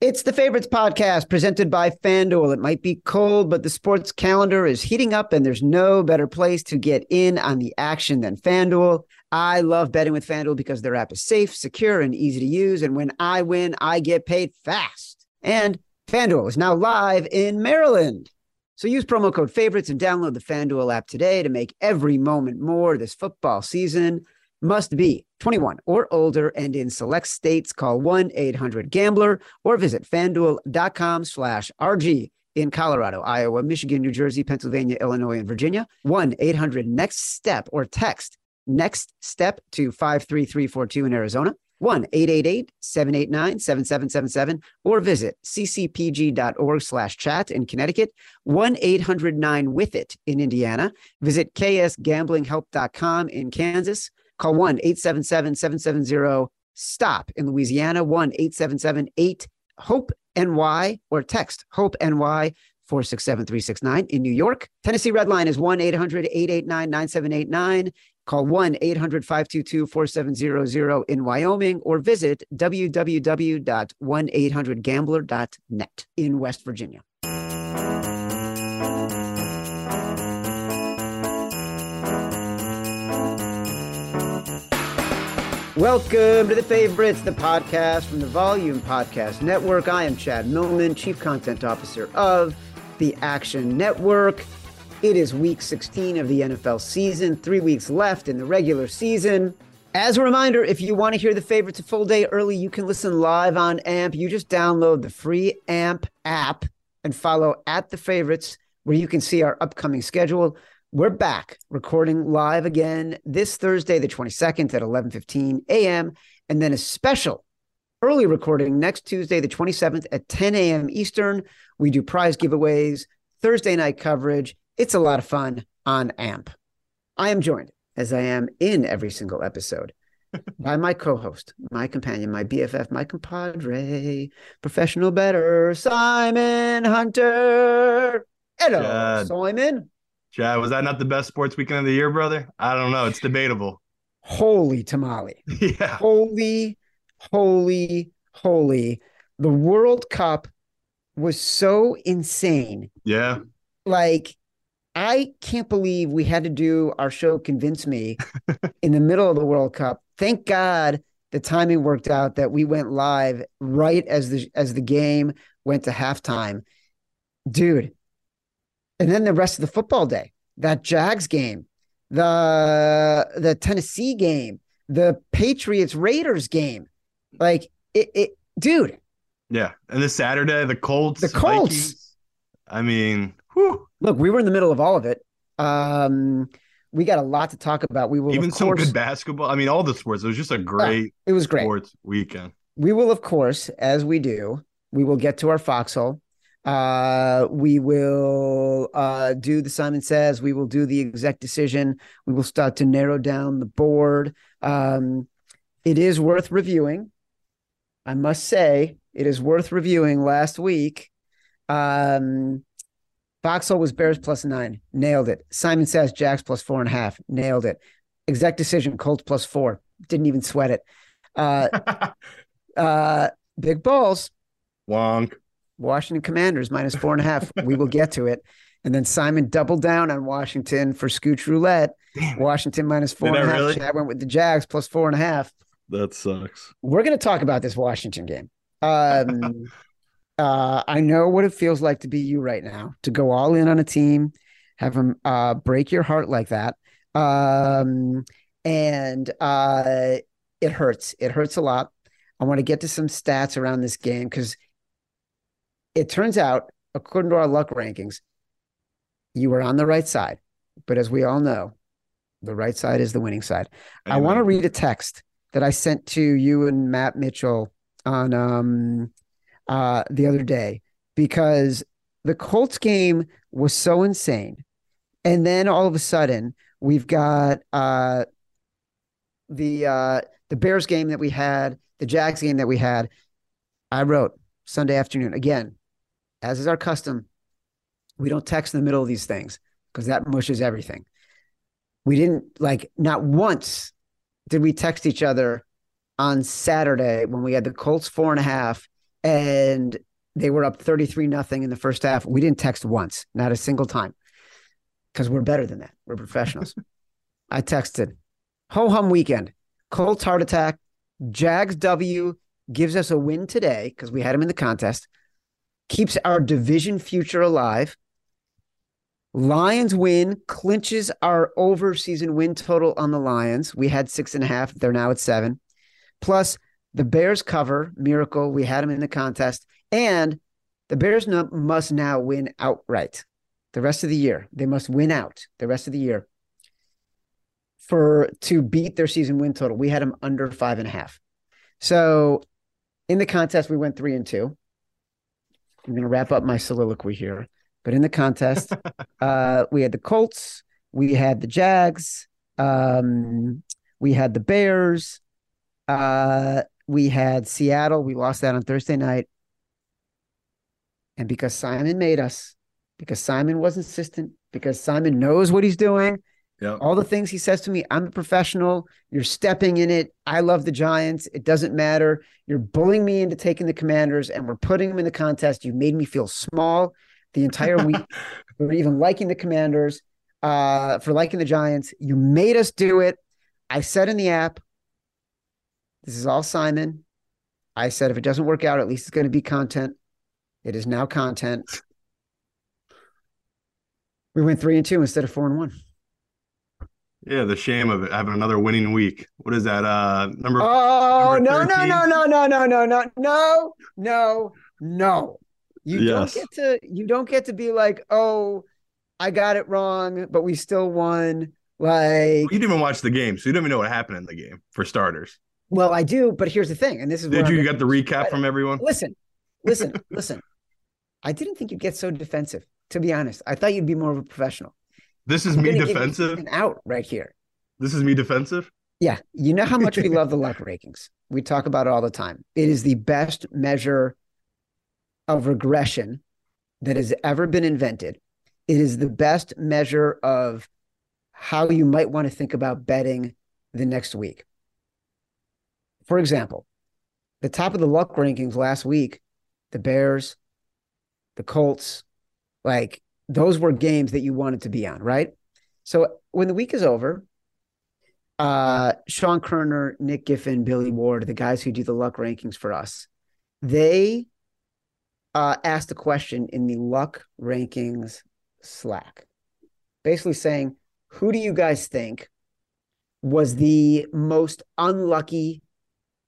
It's the Favorites podcast presented by FanDuel. It might be cold, but the sports calendar is heating up, and there's no better place to get in on the action than FanDuel. I love betting with FanDuel because their app is safe, secure, and easy to use. And when I win, I get paid fast. And FanDuel is now live in Maryland. So use promo code favorites and download the FanDuel app today to make every moment more this football season. Must be 21 or older and in select states call 1-800-GAMBLER or visit fanduel.com slash RG in Colorado, Iowa, Michigan, New Jersey, Pennsylvania, Illinois, and Virginia. 1-800-NEXT-STEP or text NEXT STEP to 53342 in Arizona. 1-888-789-7777 or visit ccpg.org slash chat in Connecticut, 1-800-9-WITH-IT in Indiana. Visit ksgamblinghelp.com in Kansas. Call 1-877-770-STOP in Louisiana, 1-877-8-HOPE-NY or text HOPE-NY 467-369 in New York. Tennessee Red Line is 1-800-889-9789. Call 1-800-522-4700 in Wyoming or visit www.1800gambler.net in West Virginia. Welcome to the favorites, the podcast from the Volume Podcast Network. I am Chad Millman, Chief Content Officer of the Action Network. It is week 16 of the NFL season, three weeks left in the regular season. As a reminder, if you want to hear the favorites a full day early, you can listen live on AMP. You just download the free AMP app and follow at the favorites, where you can see our upcoming schedule. We're back recording live again this Thursday, the 22nd at 11:15 a.m. and then a special early recording next Tuesday, the 27th at 10 a.m. Eastern. We do prize giveaways, Thursday night coverage. It's a lot of fun on AMP. I am joined, as I am in every single episode, by my co-host, my companion, my BFF, my compadre, professional better, Simon Hunter. Hello, Chad. Simon. Chad, was that not the best sports weekend of the year, brother? I don't know. It's debatable. Holy tamale. yeah. Holy, holy, holy. The World Cup was so insane. Yeah. Like, I can't believe we had to do our show Convince Me in the middle of the World Cup. Thank God the timing worked out that we went live right as the as the game went to halftime. Dude. And then the rest of the football day, that Jags game, the the Tennessee game, the Patriots Raiders game. Like it, it dude, Yeah. And this Saturday, the Colts. The Colts. Vikings. I mean, whew, look, we were in the middle of all of it. Um, we got a lot to talk about. We will even some course, good basketball. I mean, all the sports. It was just a great it was great. sports weekend. We will, of course, as we do, we will get to our foxhole. Uh, we will uh, do the Simon Says. We will do the exec decision. We will start to narrow down the board. Um, it is worth reviewing. I must say, it is worth reviewing. Last week, um, Foxhole was Bears plus nine, nailed it. Simon Says Jags plus four and a half, nailed it. Exec decision, Colts plus four, didn't even sweat it. Uh, uh, big balls, Wonk. Washington Commanders minus four and a half. we will get to it. And then Simon doubled down on Washington for Scooch Roulette. Damn. Washington minus four Did and a I half. really? Chad went with the Jags plus four and a half. That sucks. We're going to talk about this Washington game. Um, uh, I know what it feels like to be you right now, to go all in on a team, have them uh, break your heart like that. Um, and uh, it hurts. It hurts a lot. I want to get to some stats around this game because it turns out, according to our luck rankings, you were on the right side. But as we all know, the right side is the winning side. I want to read a text that I sent to you and Matt Mitchell on um uh the other day because the Colts game was so insane. And then all of a sudden we've got uh the uh the Bears game that we had, the Jags game that we had. I wrote Sunday afternoon again, as is our custom. We don't text in the middle of these things because that mushes everything. We didn't like not once did we text each other on Saturday when we had the Colts four and a half and they were up 33 nothing in the first half. We didn't text once, not a single time, because we're better than that. We're professionals. I texted, ho hum weekend, Colts heart attack, Jags W gives us a win today because we had him in the contest, keeps our division future alive. Lions win, clinches our over season win total on the Lions. We had six and a half. They're now at seven. Plus the Bears cover, miracle. We had them in the contest. And the Bears no, must now win outright the rest of the year. They must win out the rest of the year for to beat their season win total. We had them under five and a half. So in the contest, we went three and two. I'm going to wrap up my soliloquy here. But in the contest, uh, we had the Colts, we had the Jags, um, we had the Bears, uh, we had Seattle. We lost that on Thursday night. And because Simon made us, because Simon was insistent, because Simon knows what he's doing, Yep. all the things he says to me, I'm a professional. You're stepping in it. I love the Giants. It doesn't matter. You're bullying me into taking the commanders and we're putting them in the contest. You made me feel small the entire week for even liking the commanders, uh, for liking the Giants. You made us do it. I said in the app, this is all Simon. I said, if it doesn't work out, at least it's going to be content. It is now content. We went three and two instead of four and one. Yeah, the shame of it having another winning week. What is that? Uh number Oh number no no no no no no no no no no no. You Yes. don't get to you don't get to be like, oh, I got it wrong, but we still won. Like, you didn't even watch the game, so you don't even know what happened in the game for starters. well, I do, but here's the thing, and this is Did you get the recap from everyone? listen, listen, listen. I didn't think you'd get so defensive. To be honest, I thought you'd be more of a professional. This is I'm me gonna give you defensive. an out right here. This is me defensive. Yeah, you know how much we love the luck rankings. We talk about it all the time. It is the best measure of regression that has ever been invented. It is the best measure of how you might want to think about betting the next week. For example, the top of the luck rankings last week, the Bears, the Colts, like those were games that you wanted to be on, right? So when the week is over, uh, Sean Koerner, Nick Giffen, Billy Ward, the guys who do the luck rankings for us, they uh, asked a question in the luck rankings Slack, basically saying, "Who do you guys think was the most unlucky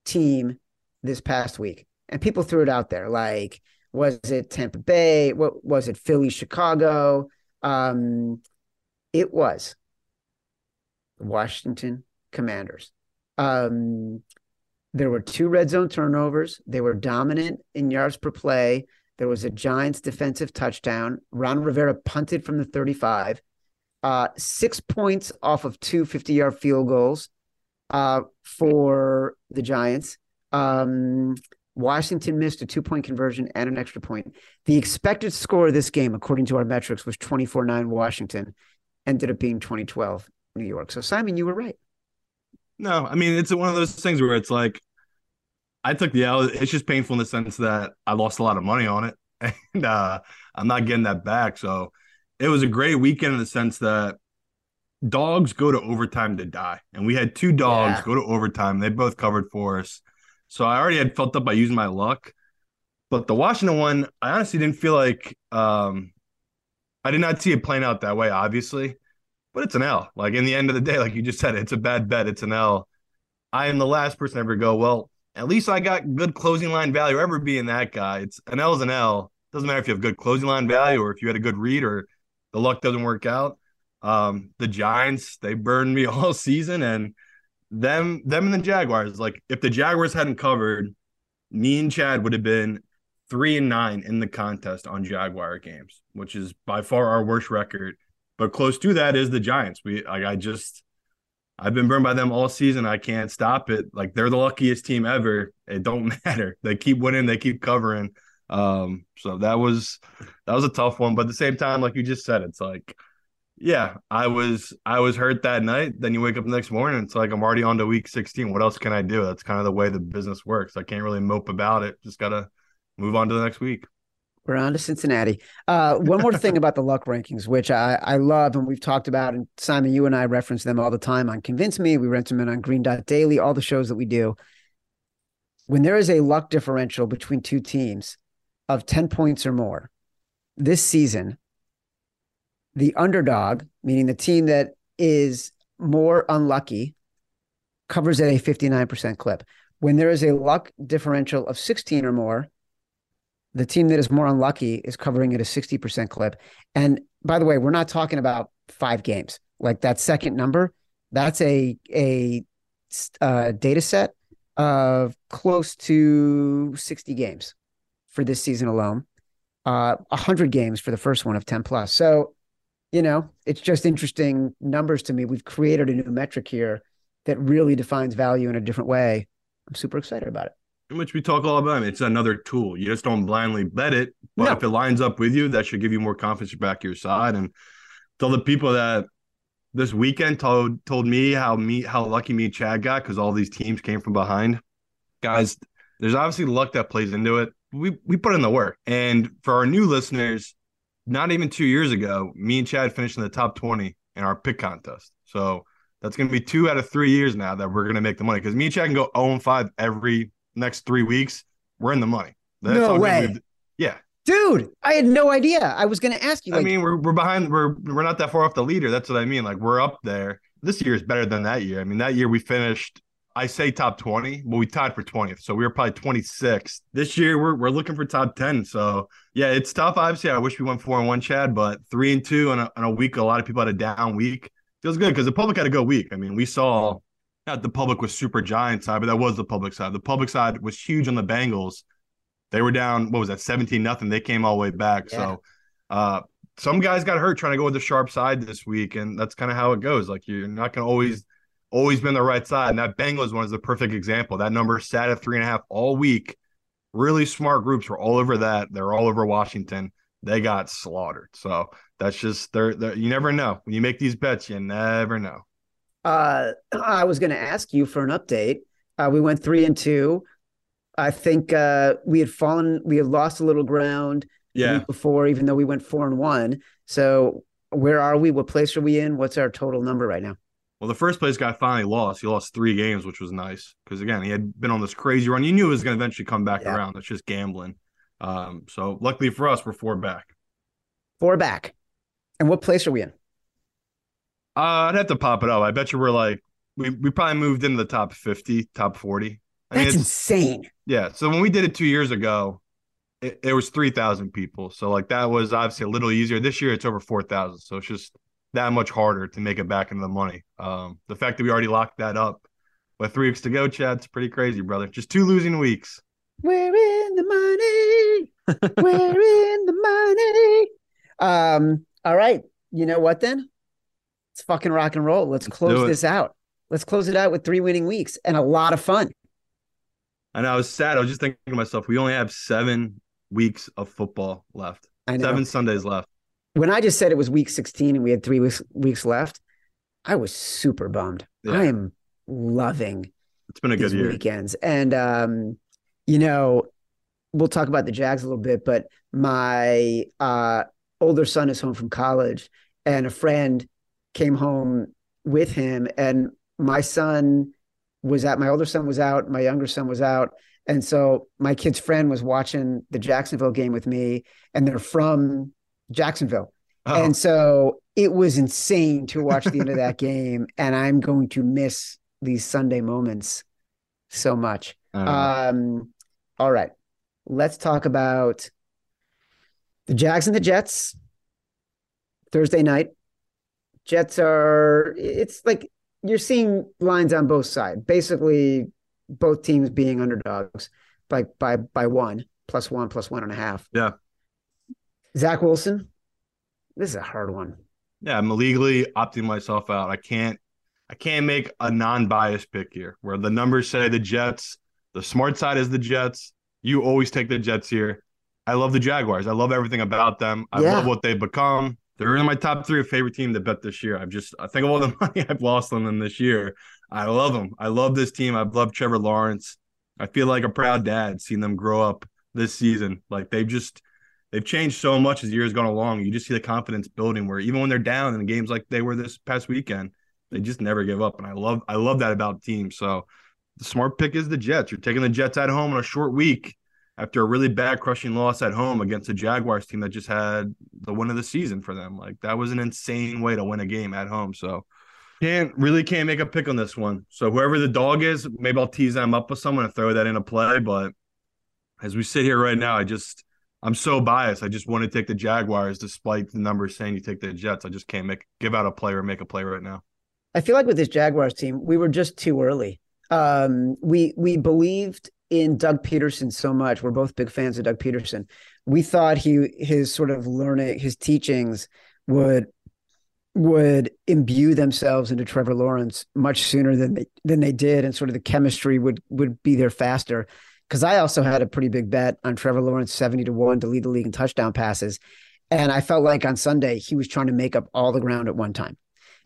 team this past week?" And people threw it out there, like, was it Tampa Bay? What was it? Philly, Chicago? Um, it was Washington Commanders. Um, there were two red zone turnovers. They were dominant in yards per play. There was a Giants defensive touchdown. Ron Rivera punted from the 35. Uh, six points off of two 50 yard field goals uh, for the Giants. Um, Washington missed a two point conversion and an extra point. The expected score of this game, according to our metrics, was 24 9 Washington, ended up being 2012 New York. So, Simon, you were right. No, I mean it's one of those things where it's like I took the L. It's just painful in the sense that I lost a lot of money on it, and uh, I'm not getting that back. So it was a great weekend in the sense that dogs go to overtime to die, and we had two dogs Yeah. go to overtime. They both covered for us, so I already had felt up by using my luck. But the Washington one, I honestly didn't feel like um, I did not see it playing out that way, obviously but it's an L. Like in the end of the day, like you just said, it's a bad bet. It's an L. I am the last person to ever go, well, at least I got good closing line value. Ever being that guy, it's an L is an L. Doesn't matter if you have good closing line value or if you had a good read or the luck doesn't work out. Um, the Giants, they burned me all season, and them, them and the Jaguars. Like if the Jaguars hadn't covered, me and Chad would have been three and nine in the contest on Jaguar games, which is by far our worst record but close to that is the Giants. We like I just I've been burned by them all season. I can't stop it. Like they're the luckiest team ever. It don't matter. They keep winning, they keep covering. Um, so that was that was a tough one. But at the same time, like you just said, it's like, yeah, I was I was hurt that night. Then you wake up the next morning, it's like I'm already on to week 16. What else can I do? That's kind of the way the business works. I can't really mope about it. Just gotta move on to the next week. We're on to Cincinnati. Uh, one more thing about the luck rankings, which I, I love and we've talked about, and Simon, you and I reference them all the time on Convince Me. We rent them in on Green Dot Daily, all the shows that we do. When there is a luck differential between two teams of 10 points or more this season, the underdog, meaning the team that is more unlucky, covers at a 59% clip. When there is a luck differential of 16 or more, the team that is more unlucky is covering at a 60% clip. And by the way, we're not talking about five games. Like that second number, that's a a uh, data set of close to 60 games for this season alone. Uh, 100 games for the first one of 10 plus. So, you know, it's just interesting numbers to me. We've created a new metric here that really defines value in a different way. I'm super excited about it which we talk all about. It's another tool. You just don't blindly bet it, but No. if it lines up with you, that should give you more confidence back to your side. And tell the people that this weekend told told me how me how lucky me and Chad got because all these teams came from behind. Guys, there's obviously luck that plays into it. We we put in the work, and for our new listeners, not even two years ago, me and Chad finished in the top twenty in our pick contest. So. That's going to be two out of three years now that we're going to make the money because me and Chad can go 0 and 5 every next three weeks, we're in the money. No way. we've- Yeah, Dude, I had no idea. I was going to ask you. I mean we're we're behind. We're we're not that far off the leader. That's what I mean. Like we're up there. This year is better than that year. I mean that year we finished. I say top twenty, but we tied for twentieth, so we were probably twenty sixth. This year we're we're looking for top ten. So yeah, it's tough. Obviously, I wish we went four and one, Chad, but three and two in a, in a week. A lot of people had a down week. Feels good because the public had a good week. I mean, we saw not the public was super giant side, but that was the public side. The public side was huge on the Bengals. They were down, what was that, 17 nothing. They came all the way back. Yeah. So uh some guys got hurt trying to go with the sharp side this week, and that's kind of how it goes. Like you're not gonna always always been the right side. And that Bengals one is the perfect example. That number sat at three and a half all week. Really smart groups were all over that. They're all over Washington. They got slaughtered. So that's just they're, they're you never know. When you make these bets, you never know. uh, I was going to ask you for an update. Uh, we went three and two. I think uh, we had fallen, we had lost a little ground the Yeah. week before, even though we went four and one. So where are we? What place are we in? What's our total number right now? Well, the first place guy finally lost. He lost three games, which was nice because again, he had been on this crazy run. You knew it was going to eventually come back Yeah. around. That's just gambling. Um, so luckily for us, we're four back. Four back. And what place are we in? Uh, I'd have to pop it up. I bet you we're like we we probably moved into the top fifty, top forty. I mean, That's it's, insane. yeah. So when we did it two years ago, it, it was three thousand people. So like that was obviously a little easier. This year it's over four thousand. So it's just that much harder to make it back into the money. Um, the fact that we already locked that up with three weeks to go, Chad, it's pretty crazy, brother. Just two losing weeks. We're in the money. We're in the money. Um, all right. You know what then? It's fucking rock and roll. Let's Let's close this out. Let's close it out with three winning weeks and a lot of fun. And I was sad. I was just thinking to myself, we only have seven weeks of football left. Seven Sundays left. When I just said it was week 16 and we had three weeks, weeks left, I was super bummed. Yeah. I am loving It's been a good year. weekends. And um, you know, we'll talk about the Jags a little bit, but my uh older son is home from college and a friend came home with him and my son was out my older son was out, my younger son was out. And so my kid's friend was watching the Jacksonville game with me and they're from Jacksonville. Oh, And so it was insane to watch the end of that game. And I'm going to miss these Sunday moments so much. Um, all right. Let's talk about the Jags and the Jets. Thursday night. Jets are, it's like you're seeing lines on both sides. Basically, both teams being underdogs by by by one, plus one, plus one and a half. Yeah. Zach Wilson. This is a hard one. yeah, I'm illegally opting myself out. I can't I can't make a non-biased pick here where the numbers say the Jets, the smart side is the Jets. You always take the Jets here. I love the Jaguars. I love everything about them. I Yeah. love what they've become. They're in my top three favorite team to bet this year. I've just I think of all the money I've lost on them this year. I love them. I love this team. I've loved Trevor Lawrence. I feel like a proud dad seeing them grow up this season. Like they've just they've changed so much as the years gone along. You just see the confidence building where even when they're down in games like they were this past weekend, they just never give up. And I love I love that about teams. So the smart pick is the Jets. You're taking the Jets at home on a short week after a really bad crushing loss at home against a Jaguars team that just had the win of the season for them. Like that was an insane way to win a game at home. So can't really can't make a pick on this one. So whoever the dog is, maybe I'll tease them up with someone and throw that in a play. But as we sit here right now, I just I'm so biased. I just want to take the Jaguars despite the numbers saying you take the Jets. I just can't make give out a play or make a play right now. I feel like with this Jaguars team, we were just too early. Um, we we believed in Doug Pederson so much. We're both big fans of Doug Pederson. We thought he his sort of learning his teachings would would imbue themselves into Trevor Lawrence much sooner than they than they did, and sort of the chemistry would would be there faster. Because I also had a pretty big bet on Trevor Lawrence seventy to one to lead the league in touchdown passes, and I felt like on Sunday he was trying to make up all the ground at one time,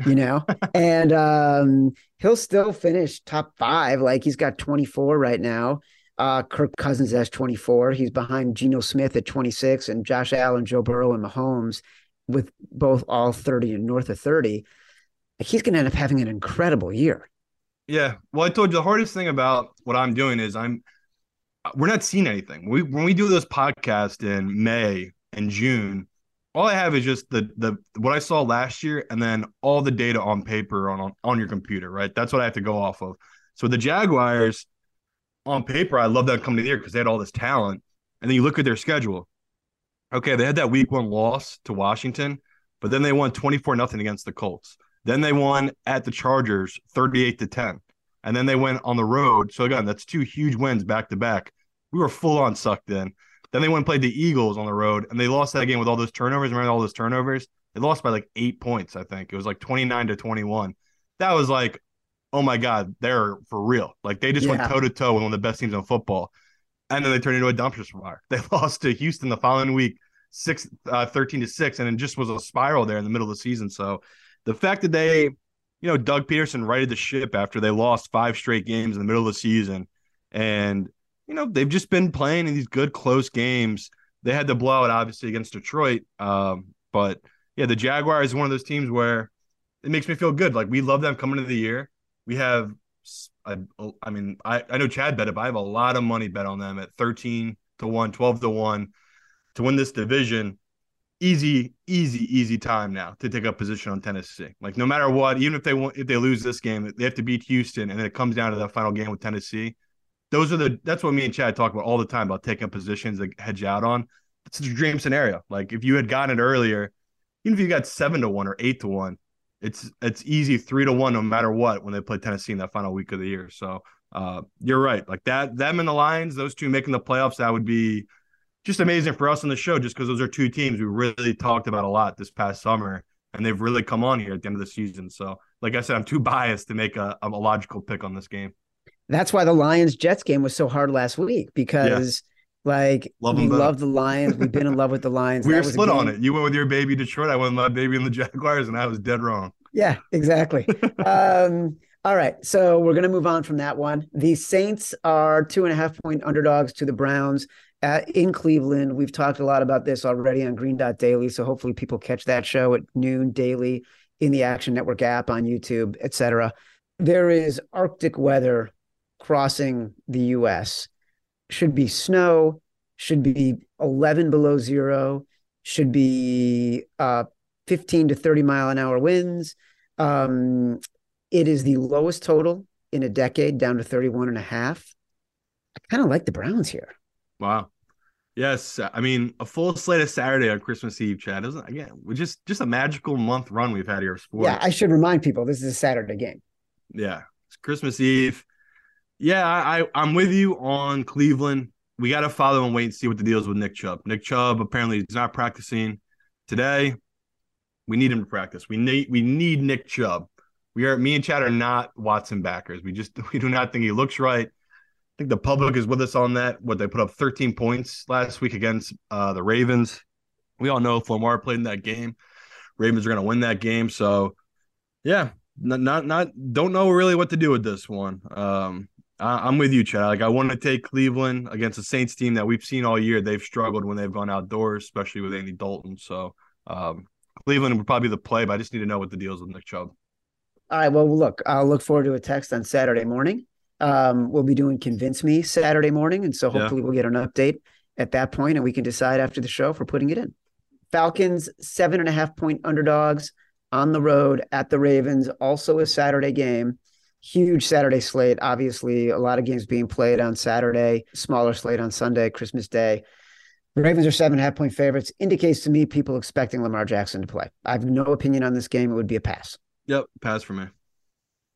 you know. and um, he'll still finish top five. Like he's got twenty four right now. Uh, Kirk Cousins has 24. He's behind Geno Smith at 26 and Josh Allen, Joe Burrow, and Mahomes with both all 30 and north of 30, he's going to end up having an incredible year. Yeah. Well, I told you the hardest thing about what I'm doing is I'm we're not seeing anything. We when we do this podcast in May and June, all I have is just the the what I saw last year and then all the data on paper on on, on your computer, right? That's what I have to go off of. So the Jaguars on paper, I love that coming to the year because they had all this talent. And then you look at their schedule okay, they had that week one loss to Washington, but then they won 24 nothing against the Colts. Then they won at the Chargers 38 to 10. And then they went on the road. So again, that's two huge wins back to back. We were full on sucked in. Then they went and played the Eagles on the road and they lost that game with all those turnovers. Remember all those turnovers? They lost by like eight points, I think. It was like 29 to 21. That was like, oh my God, they're for real. Like they just yeah. went toe to toe with one of the best teams in football. And then they turned into a dumpster fire. They lost to Houston the following week six, uh, 13 to six, and it just was a spiral there in the middle of the season. So the fact that they, you know, Doug Pederson righted the ship after they lost five straight games in the middle of the season, and you know they've just been playing in these good close games. They had to blow it obviously against Detroit, um, but yeah, the Jaguars is one of those teams where it makes me feel good. Like we love them coming into the year. We have, I, I mean, I, I know Chad bet it, but I have a lot of money bet on them at 13 to 1, 12 to 1 to win this division, easy, easy, easy time now to take up position on Tennessee. Like no matter what, even if they want, if they lose this game, they have to beat Houston, and then it comes down to that final game with Tennessee. Those are the that's what me and Chad talk about all the time about taking positions to hedge out on. It's a dream scenario. Like if you had gotten it earlier, even if you got seven to one or eight to one, it's it's easy three to one no matter what when they play Tennessee in that final week of the year. So uh, you're right. Like that, them and the Lions, those two making the playoffs, that would be just amazing for us on the show, just because those are two teams we really talked about a lot this past summer, and they've really come on here at the end of the season. So, like I said, I'm too biased to make a, a logical pick on this game. That's why the Lions Jets game was so hard last week because. Yeah. Like love we love the Lions. We've been in love with the Lions. we were split on it. You went with your baby Detroit. I went with my baby in the Jaguars, and I was dead wrong. Yeah, exactly. um, all right, so we're gonna move on from that one. The Saints are two and a half point underdogs to the Browns at, in Cleveland. We've talked a lot about this already on Green Dot Daily, so hopefully people catch that show at noon daily in the Action Network app on YouTube, etc. There is Arctic weather crossing the U.S. Should be snow. Should be 11 below zero. Should be uh, 15 to 30 mile an hour winds. Um, it is the lowest total in a decade, down to 31 and a half. I kind of like the Browns here. Wow. Yes, uh, I mean a full slate of Saturday on Christmas Eve, Chad. Isn't again, we just just a magical month run we've had here of sports. Yeah, I should remind people this is a Saturday game. Yeah, it's Christmas Eve. Yeah, I I'm with you on Cleveland. We got to follow and wait and see what the deal is with Nick Chubb. Nick Chubb apparently is not practicing today. We need him to practice. We need we need Nick Chubb. We are me and Chad are not Watson backers. We just we do not think he looks right. I think the public is with us on that. What they put up 13 points last week against uh, the Ravens. We all know if Lamar played in that game, Ravens are going to win that game. So, yeah, not, not not don't know really what to do with this one. Um, I'm with you, Chad. Like I want to take Cleveland against a Saints team that we've seen all year. They've struggled when they've gone outdoors, especially with Andy Dalton. So um, Cleveland would probably be the play, but I just need to know what the deal is with Nick Chubb. All right. Well, look, I'll look forward to a text on Saturday morning. Um, we'll be doing Convince Me Saturday morning. And so hopefully yeah. we'll get an update at that point and we can decide after the show if we're putting it in. Falcons, seven and a half point underdogs on the road at the Ravens, also a Saturday game. Huge Saturday slate. Obviously, a lot of games being played on Saturday, smaller slate on Sunday, Christmas Day. Ravens are seven and a half point favorites. Indicates to me people expecting Lamar Jackson to play. I have no opinion on this game. It would be a pass. Yep, pass for me.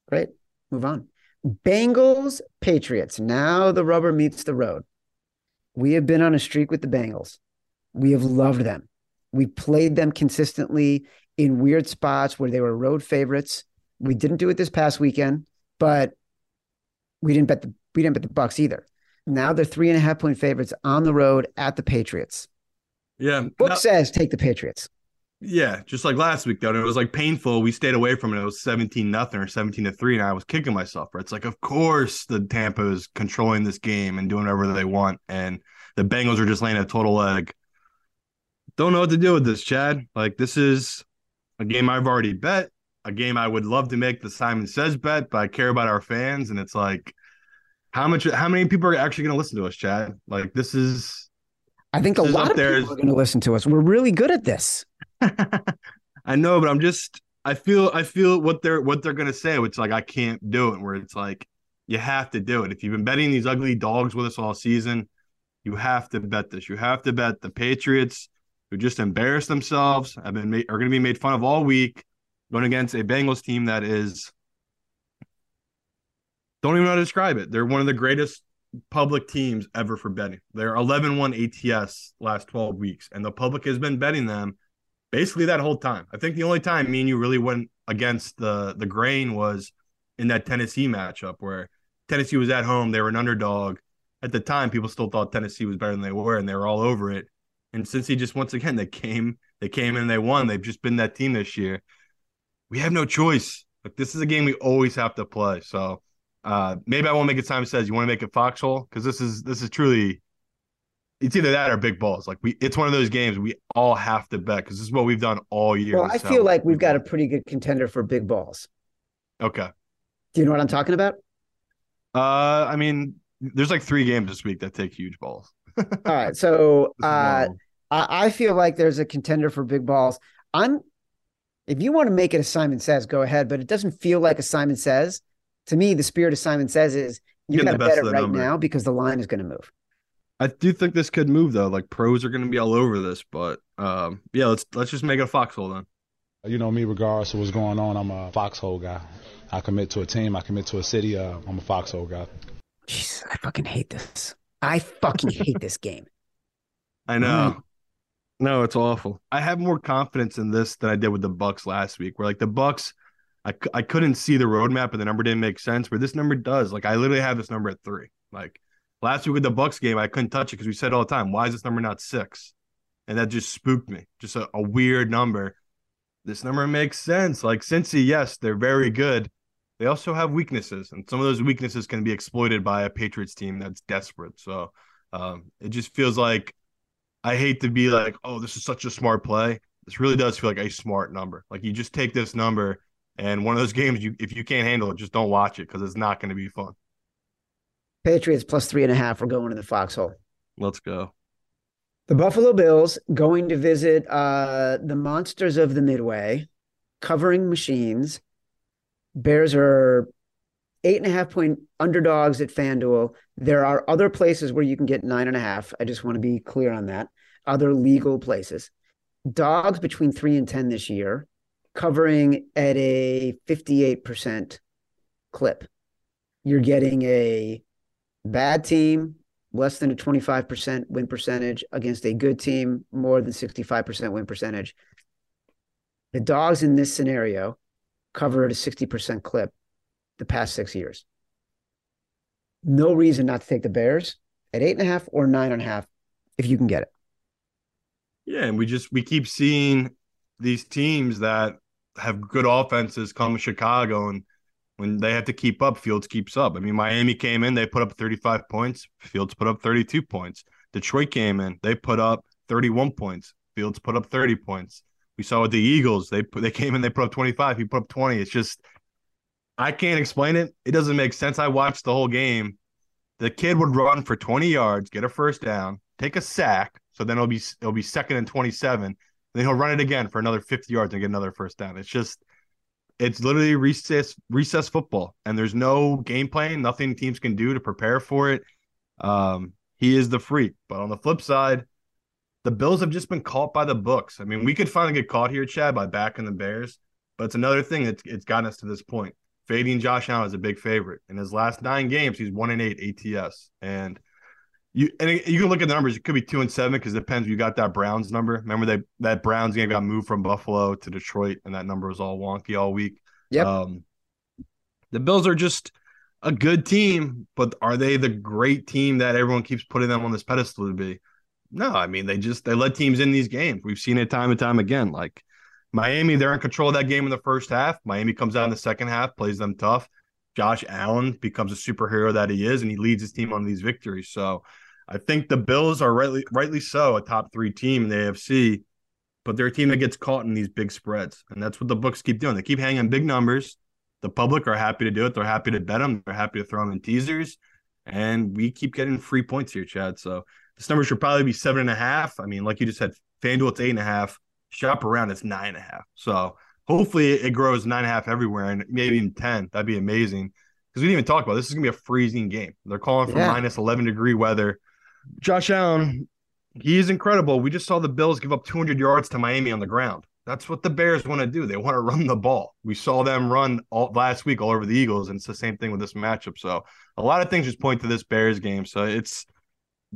Great. Move on. Bengals, Patriots. Now the rubber meets the road. We have been on a streak with the Bengals. We have loved them. We played them consistently in weird spots where they were road favorites. We didn't do it this past weekend, but we didn't bet the we didn't bet the Bucs either. Now they're three and a half point favorites on the road at the Patriots. Yeah. Book now, says take the Patriots. Yeah, just like last week though. It was like painful. We stayed away from it. It was 17 nothing or 17 to 3. And I was kicking myself. Right? It's like, of course the Tampa is controlling this game and doing whatever they want. And the Bengals are just laying a total egg. Don't know what to do with this, Chad. Like this is a game I've already bet, a game I would love to make the Simon Says bet, but I care about our fans. And it's like, how much how many people are actually gonna listen to us, Chad? Like this is I think a lot of people are gonna listen to us. We're really good at this. I know, but I'm just I feel I feel what they're what they're gonna say. It's like I can't do it. Where it's like you have to do it. If you've been betting these ugly dogs with us all season, you have to bet this. You have to bet the Patriots, who just embarrassed themselves, have been made, are going to be made fun of all week, going against a Bengals team that is don't even know how to describe it. They're one of the greatest public teams ever for betting. They're 11-1 ATS last 12 weeks, and the public has been betting them basically that whole time. I think the only time me and you really went against the the grain was in that Tennessee matchup where Tennessee was at home, they were an underdog. At the time, people still thought Tennessee was better than they were, and they were all over it. And Cincy just once again they came, they came and they won. They've just been that team this year. We have no choice. Like this is a game we always have to play. So uh maybe I won't make it time says you want to make it foxhole because this is this is truly it's either that or big balls. Like we, it's one of those games we all have to bet because this is what we've done all year. Well, I feel like we've got a pretty good contender for big balls. Okay. Do you know what I'm talking about? Uh, I mean, there's like three games this week that take huge balls. all right, so uh, I, I feel like there's a contender for big balls. I'm. If you want to make it a Simon Says, go ahead. But it doesn't feel like a Simon Says. To me, the spirit of Simon Says is you got to bet it right number. now because the line is going to move. I do think this could move though. Like pros are going to be all over this, but um, yeah, let's let's just make it a foxhole then. You know me, regardless of what's going on, I'm a foxhole guy. I commit to a team. I commit to a city. Uh, I'm a foxhole guy. Jesus, I fucking hate this. I fucking hate this game. I know. Mm. No, it's awful. I have more confidence in this than I did with the Bucs last week. Where like the Bucs, I, I couldn't see the roadmap and the number didn't make sense. Where this number does. Like I literally have this number at three. Like Last week with the Bucs game, I couldn't touch it because we said all the time, why is this number not six? And that just spooked me. Just a, a weird number. This number makes sense. Like Cincy, yes, they're very good. They also have weaknesses, and some of those weaknesses can be exploited by a Patriots team that's desperate. So um, it just feels like I hate to be like, oh, this is such a smart play. This really does feel like a smart number. Like you just take this number, and one of those games, you if you can't handle it, just don't watch it because it's not going to be fun. Patriots plus three and a half. We're going to the foxhole. Let's go. The Buffalo Bills going to visit uh, the monsters of the Midway, covering machines. Bears are eight and a half point underdogs at FanDuel. There are other places where you can get nine and a half. I just want to be clear on that. Other legal places. Dogs between three and 10 this year, covering at a 58% clip. You're getting a bad team, less than a 25% win percentage against a good team, more than 65% win percentage. The dogs in this scenario cover at a 60% clip the past six years. No reason not to take the Bears at eight and a half or nine and a half if you can get it. Yeah, and we just we keep seeing these teams that have good offenses come to Chicago and When they have to keep up, Fields keeps up. I mean, Miami came in, they put up 35 points. Fields put up 32 points. Detroit came in, they put up 31 points. Fields put up 30 points. We saw with the Eagles, they they came in, they put up 25. He put up 20. It's just I can't explain it. It doesn't make sense. I watched the whole game. The kid would run for 20 yards, get a first down, take a sack. So then it'll be it'll be second and 27. Then he'll run it again for another 50 yards and get another first down. It's just it's literally recess recess football, and there's no game plan, nothing teams can do to prepare for it. Um, he is the freak. But on the flip side, the Bills have just been caught by the books. I mean, we could finally get caught here, Chad, by backing the Bears, but it's another thing that's it's gotten us to this point. Fading Josh Allen is a big favorite. In his last nine games, he's one and eight ATS. And you and you can look at the numbers. It could be two and seven because it depends. You got that Browns number. Remember that that Browns game got moved from Buffalo to Detroit, and that number was all wonky all week. Yep. Um, the Bills are just a good team, but are they the great team that everyone keeps putting them on this pedestal to be? No, I mean they just they let teams in these games. We've seen it time and time again. Like Miami, they're in control of that game in the first half. Miami comes out in the second half, plays them tough. Josh Allen becomes a superhero that he is, and he leads his team on these victories. So I think the Bills are rightly rightly so a top three team in the AFC, but they're a team that gets caught in these big spreads, and that's what the books keep doing. They keep hanging big numbers. The public are happy to do it. They're happy to bet them. They're happy to throw them in teasers, and we keep getting free points here, Chad. So this number should probably be seven and a half. I mean, like you just said, FanDuel it's eight and a half. Shop around it's nine and a half. So hopefully it grows nine and a half everywhere, and maybe even ten. That'd be amazing. Because we didn't even talk about this. this is gonna be a freezing game. They're calling for yeah. minus eleven degree weather. Josh Allen, he is incredible. We just saw the Bills give up 200 yards to Miami on the ground. That's what the Bears want to do. They want to run the ball. We saw them run all last week all over the Eagles, and it's the same thing with this matchup. So a lot of things just point to this Bears game. So it's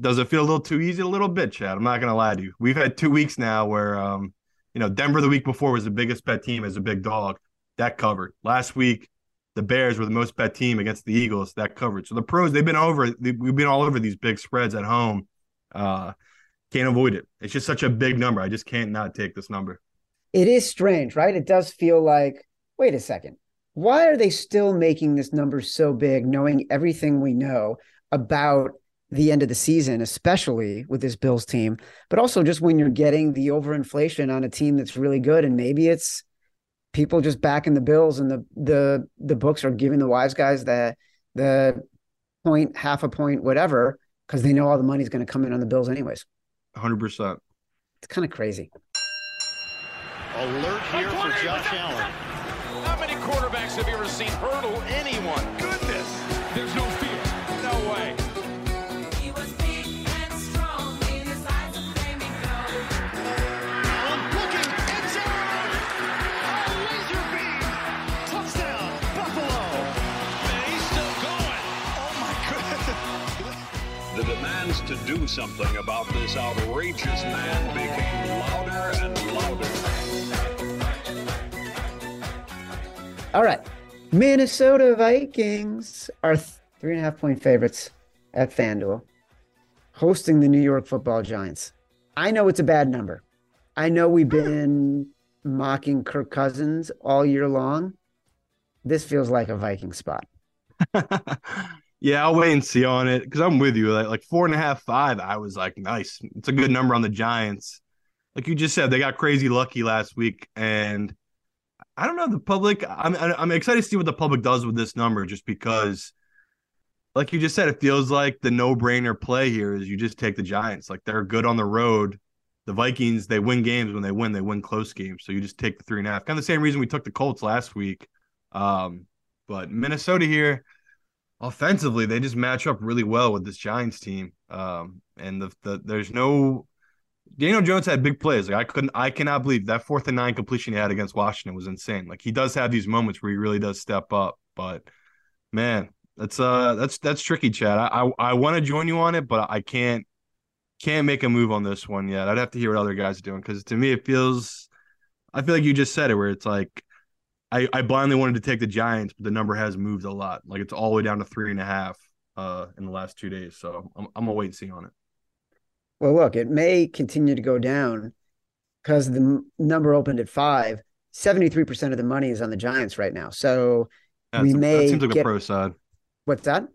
does it feel a little too easy? A little bit, Chad. I'm not gonna lie to you. We've had two weeks now where um, you know, Denver the week before was the biggest bet team as a big dog. That covered. Last week, the Bears were the most bet team against the Eagles. That covered. So the pros, they've been over. We've been all over these big spreads at home. Uh, can't avoid it. It's just such a big number. I just can't not take this number. It is strange, right? It does feel like, wait a second. Why are they still making this number so big, knowing everything we know about the end of the season, especially with this Bills team, but also just when you're getting the overinflation on a team that's really good, and maybe it's people just backing the Bills, and the the the books are giving the wise guys the the point, half a point, whatever, because they know all the money's going to come in on the Bills anyways. Hundred percent. It's kind of crazy. Alert here for Josh Allen. How many quarterbacks have you ever seen hurdle anyone? To do something about this outrageous man became louder and louder. All right. Minnesota Vikings are three and a half point favorites at FanDuel, hosting the New York football giants. I know it's a bad number. I know we've been mocking Kirk Cousins all year long. This feels like a Viking spot. Yeah, I'll wait and see on it because I'm with you. Like, like four and a half, five. I was like, nice. It's a good number on the Giants. Like you just said, they got crazy lucky last week, and I don't know the public. I'm I'm excited to see what the public does with this number, just because, like you just said, it feels like the no brainer play here is you just take the Giants. Like they're good on the road. The Vikings, they win games when they win. They win close games, so you just take the three and a half. Kind of the same reason we took the Colts last week. Um, but Minnesota here offensively, they just match up really well with this Giants team. Um, and the, the there's no Daniel Jones had big plays. Like I couldn't, I cannot believe that fourth and nine completion he had against Washington was insane. Like he does have these moments where he really does step up, but man, that's uh that's that's tricky, Chad. I I, I want to join you on it, but I can't can't make a move on this one yet. I'd have to hear what other guys are doing because to me it feels, I feel like you just said it where it's like I, I blindly wanted to take the Giants, but the number has moved a lot. Like it's all the way down to three and a half uh, in the last two days. So I'm, I'm gonna wait and see on it. Well, look, it may continue to go down because the number opened at five. 73% of the money is on the Giants right now. So That's we may that seems like get- a pro side. What's that?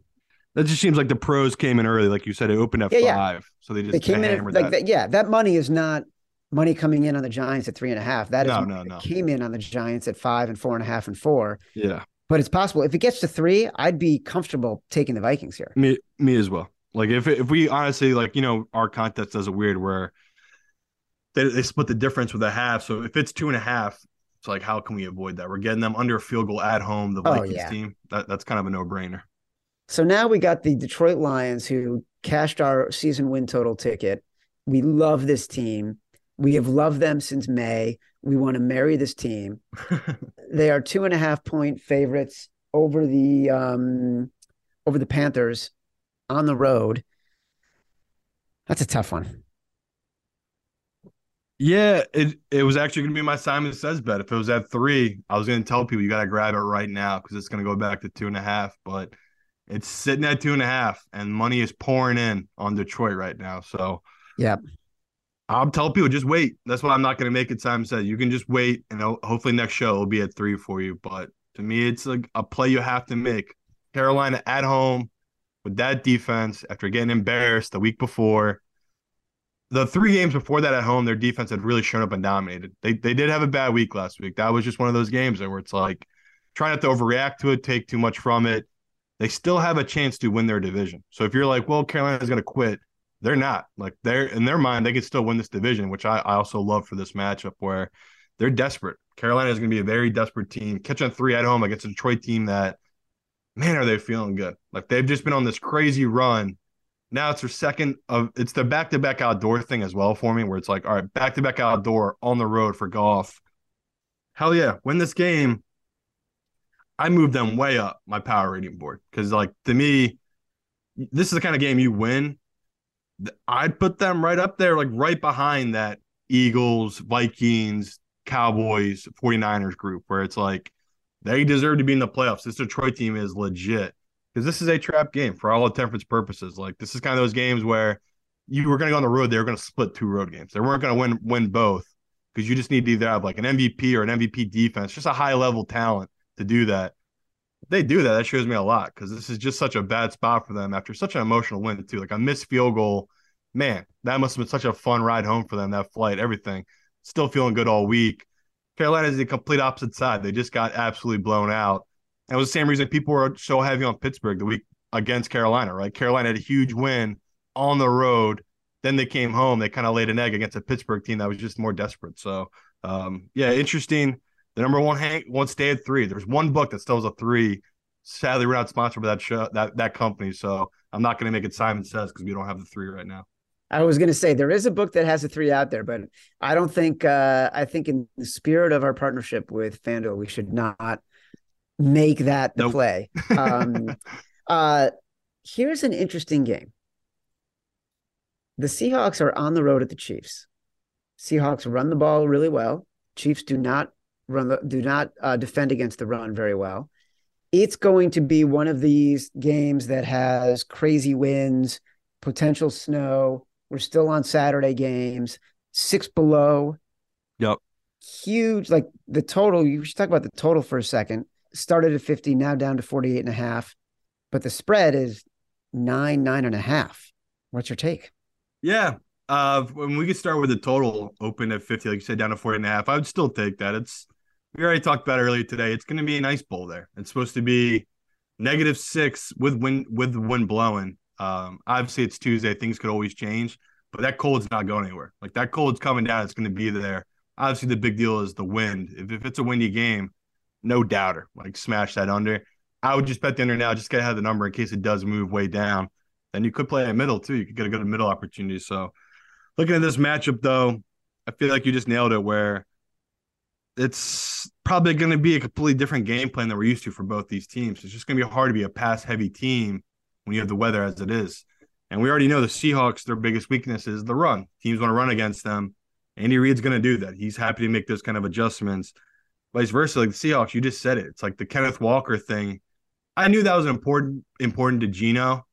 That just seems like the pros came in early, like you said. It opened at Yeah, yeah. five, so they just They came in at- like that. that. Yeah, that money is not money coming in on the Giants at three and a half. That is No, money no, no. came in on the Giants at five and four and a half and four. Yeah, But it's possible if it gets to three, I'd be comfortable taking the Vikings here. me, me as well. Like if if we honestly like, you know, our contest does it weird where they they split the difference with a half. So if it's two and a half, it's like how can we avoid that? We're getting them under a field goal at home. The Oh, Vikings yeah. team. That that's kind of a no brainer. So now we got the Detroit Lions who cashed our season win total ticket. We love this team. We have loved them since May. We want to marry this team. They are two and a half point favorites over the um, over the Panthers on the road. That's a tough one. Yeah, it it was actually going to be my Simon Says bet. If it was at three, I was going to tell people you got to grab it right now because it's going to go back to two and a half. But it's sitting at two and a half, and money is pouring in on Detroit right now. So, Yep. I'll telling people just wait. That's why I'm not going to make it. Time says you can just wait, and hopefully next show will be at three for you. But to me, it's like a play you have to make. Carolina at home with that defense after getting embarrassed the week before the three games before that at home, their defense had really shown up and dominated. They they did have a bad week last week. That was just one of those games where it's like try not to overreact to it, take too much from it. They still have a chance to win their division. So if you're like, well, Carolina's going to quit, they're not. Like they're in their mind, they could still win this division, which I, I also love for this matchup where they're desperate. Carolina is going to be a very desperate team. Catching three at home against a Detroit team that, man, are they feeling good? Like they've just been on this crazy run now it's their second of it's the back to back outdoor thing as well for me, where it's like, all right, back to back outdoor on the road for Goff. Hell yeah, win this game. I moved them way up my power rating board because, like, to me, this is the kind of game you win. I'd put them right up there, like right behind that Eagles, Vikings, Cowboys, 49ers group, where it's like they deserve to be in the playoffs. This Detroit team is legit because this is a trap game for all intents purposes. Like this is kind of those games where you were going to go on the road. They were going to split two road games. They weren't going to win win both because you just need to either have like an MVP or an MVP defense, just a high level talent to do that. They do that. That shows me a lot because this is just such a bad spot for them after such an emotional win too. Like a missed field goal, man, that must have been such a fun ride home for them. That flight, everything, still feeling good all week. Carolina is the complete opposite side. They just got absolutely blown out. And it was the same reason people were so heavy on Pittsburgh the week against Carolina, right? Carolina had a huge win on the road. Then they came home. They kind of laid an egg against a Pittsburgh team that was just more desperate. So, um, yeah, interesting. The number one hang one stay at three. There's one book that still has a three. Sadly, we're not sponsored by that show that that company, so I'm not going to make it Simon says because we don't have the three right now. I was going to say there is a book that has a three out there, but I don't think. Uh, I think in the spirit of our partnership with FanDuel, we should not make that the Nope. play. Um, uh, here's an interesting game. The Seahawks are on the road at the Chiefs. Seahawks run the ball really well. Chiefs do not run the, do not uh, defend against the run very well. It's going to be one of these games that has crazy winds, potential snow. We're still on Saturday games, six below. Yep. Huge, like the total. You should talk about the total for a second. Started at 50, now down to 48 and a half. But the spread is nine, nine and a half. What's your take? Yeah. Uh, when we could start with the total open at 50, like you said, down to 40 and a half, I would still take that. It's, we already talked about earlier today. It's going to be a nice bowl there. It's supposed to be negative six with wind, with wind blowing. Um, obviously it's Tuesday. Things could always change, but that cold's not going anywhere. Like that cold's coming down. It's going to be there. Obviously the big deal is the wind. If, if it's a windy game, no doubter, like smash that under. I would just bet the under now, just get ahead of the number in case it does move way down. Then you could play a middle too. You could get a good middle opportunity. So looking at this matchup though, I feel like you just nailed it where it's probably going to be a completely different game plan than we're used to for both these teams. It's just going to be hard to be a pass heavy team when you have the weather as it is. And we already know the Seahawks, their biggest weakness is the run. Teams want to run against them. Andy Reid's going to do that. He's happy to make those kind of adjustments. Vice versa, like the Seahawks, you just said it. It's like the Kenneth Walker thing. I knew that was important important to Geno.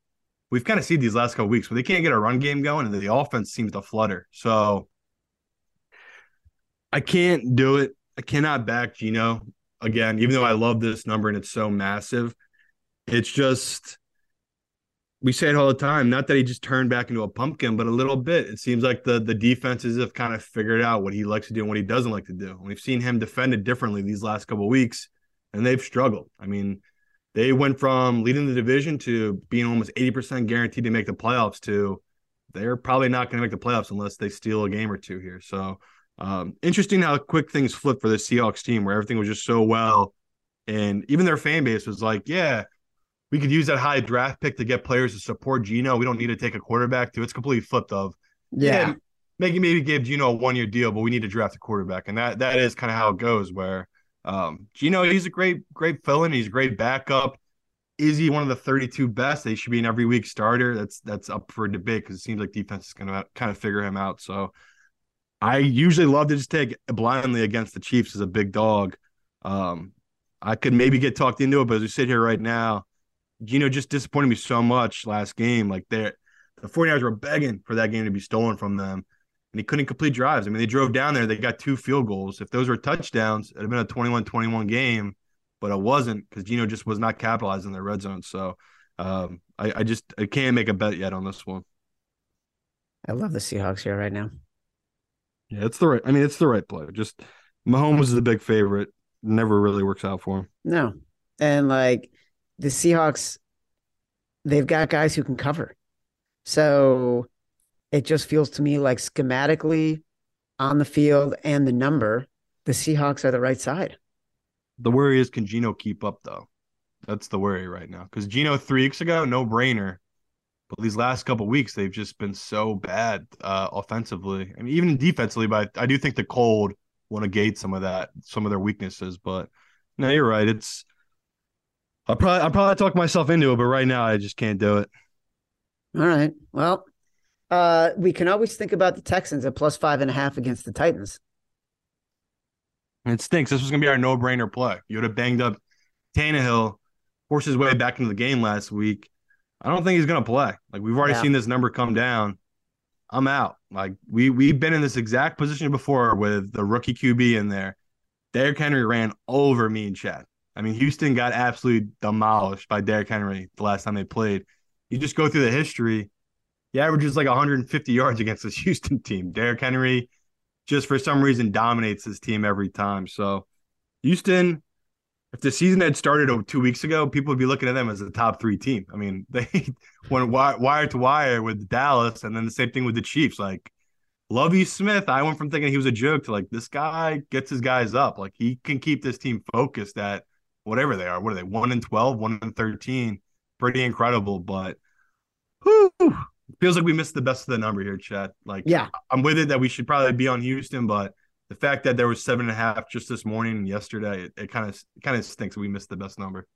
We've kind of seen these last couple weeks when they can't get a run game going and the offense seems to flutter. So I can't do it. I cannot back Geno again, even though I love this number and it's so massive, it's just we say it all the time. Not that he just turned back into a pumpkin, but a little bit. It seems like the the defenses have kind of figured out what he likes to do and what he doesn't like to do. We've seen him defend it differently these last couple weeks, and they've struggled. I mean, they went from leading the division to being almost 80% guaranteed to make the playoffs to they're probably not going to make the playoffs unless they steal a game or two here. So um, interesting how quick things flipped for the Seahawks team where everything was just so well. And even their fan base was like, yeah, we could use that high draft pick to get players to support Geno. We don't need to take a quarterback to. It's completely flipped of, Yeah. yeah maybe maybe give Geno a one year deal, but we need to draft a quarterback. And that that is kind of how it goes where um, Geno, he's a great, great fill-in. He's a great backup. Is he one of the 32 best? They should be an every week starter. That's that's up for debate because it seems like defense is going to kind of figure him out. So I usually love to just take blindly against the Chiefs as a big dog. Um, I could maybe get talked into it, but as we sit here right now, Geno just disappointed me so much last game. Like they the 49ers were begging for that game to be stolen from them and he couldn't complete drives. I mean, they drove down there, they got two field goals. If those were touchdowns, it'd have been a 21 21 game, but it wasn't because Geno just was not capitalizing their red zone. So um, I, I, just I can't make a bet yet on this one. I love the Seahawks here right now. Yeah, it's the right. I mean, it's the right play. Just Mahomes is the big favorite. Never really works out for him. No, and like the Seahawks, they've got guys who can cover. So it just feels to me like schematically on the field and the number, the Seahawks are the right side. The worry is can Geno keep up though? That's the worry right now. Because Geno three weeks ago, no brainer. But these last couple weeks, they've just been so bad uh, offensively. I mean, even defensively, but I do think the cold will negate some of that, some of their weaknesses. But no, you're right. It's I'll probably I'll probably talk myself into it, but right now I just can't do it. All right. Well, uh, we can always think about the Texans at plus five and a half against the Titans. It stinks. This was gonna be our no-brainer play. You would have banged up Tannehill, forced his way back into the game last week. I don't think he's gonna play. Like we've already Yeah. seen this number come down. I'm out. Like we we've been in this exact position before with the rookie QB in there. Derrick Henry ran over me and Chad. I mean, Houston got absolutely demolished by Derrick Henry the last time they played. You just go through the history. He averages like 150 yards against this Houston team. Derrick Henry just for some reason dominates his team every time. So Houston, if the season had started two weeks ago, people would be looking at them as a top three team. I mean, they went wi- wire to wire with Dallas, and then the same thing with the Chiefs. Like Lovie Smith, I went from thinking he was a joke to like this guy gets his guys up. Like he can keep this team focused at whatever they are. What are they? One and 12, one and 13. Pretty incredible, but whew, feels like we missed the best of the number here, Chad. Like, Yeah. I'm with it that we should probably be on Houston, but the fact that there was seven and a half just this morning and yesterday, it kind of kind of stinks we missed the best number.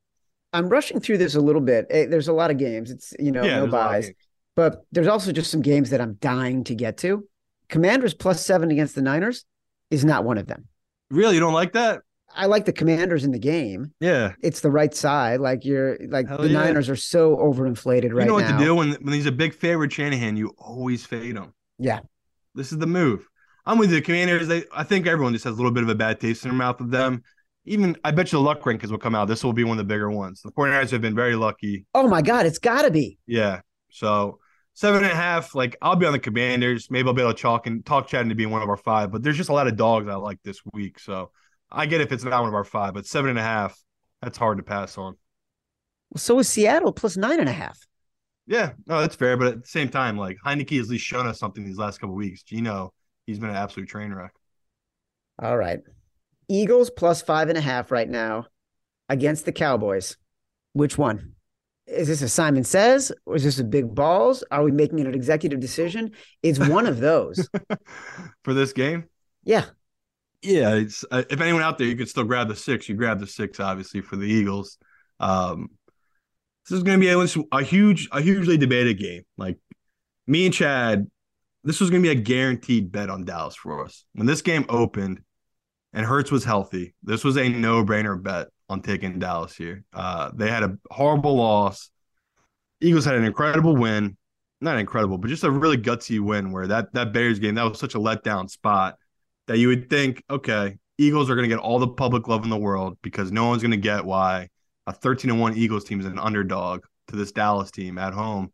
I'm rushing through this a little bit. Eh, There's a lot of games. It's you know yeah, no there's a lot of buys, but there's also just some games that I'm dying to get to. Commanders plus seven against the Niners is not one of them. Really, you don't like that? I like the Commanders in the game. Yeah. It's the right side. Like you're like Hell the yeah. Niners are so overinflated right now. you know what now. to do when when he's a big favorite, Shanahan. You always fade him. Yeah. This is the move. I'm with the Commanders. They, I think everyone just has a little bit of a bad taste in their mouth with them. Even I bet you the luck rankings will come out. This will be one of the bigger ones. The 49ers have been very lucky. Oh my God, it's got to be. Yeah. So seven and a half. Like I'll be on the Commanders. Maybe I'll be able to chalk and talk Chad into being one of our five. But there's just a lot of dogs I like this week. So I get if it's not one of our five, but seven and a half. That's hard to pass on. Well, so is Seattle plus nine and a half. Yeah, no, that's fair. But at the same time, like Heinicke has at least shown us something these last couple weeks. Geno, he's been an absolute train wreck. All right. Eagles plus five and a half right now against the Cowboys. Which one? Is this a Simon Says or is this a big balls? Are we making an executive decision? It's one of those. For this game, yeah. yeah, it's uh, if anyone out there, you could still grab the six. You grab the six, obviously, for the Eagles. Um, this is going to be a, a huge, a hugely debated game. Like me and Chad, this was going to be a guaranteed bet on Dallas for us. When this game opened and Hurts was healthy, this was a no-brainer bet on taking Dallas here. Uh, they had a horrible loss. Eagles had an incredible win. Not incredible, but just a really gutsy win where that that Bears game, that was such a letdown spot that you would think, okay, Eagles are going to get all the public love in the world because no one's going to get why a 13 1 Eagles team is an underdog to this Dallas team at home.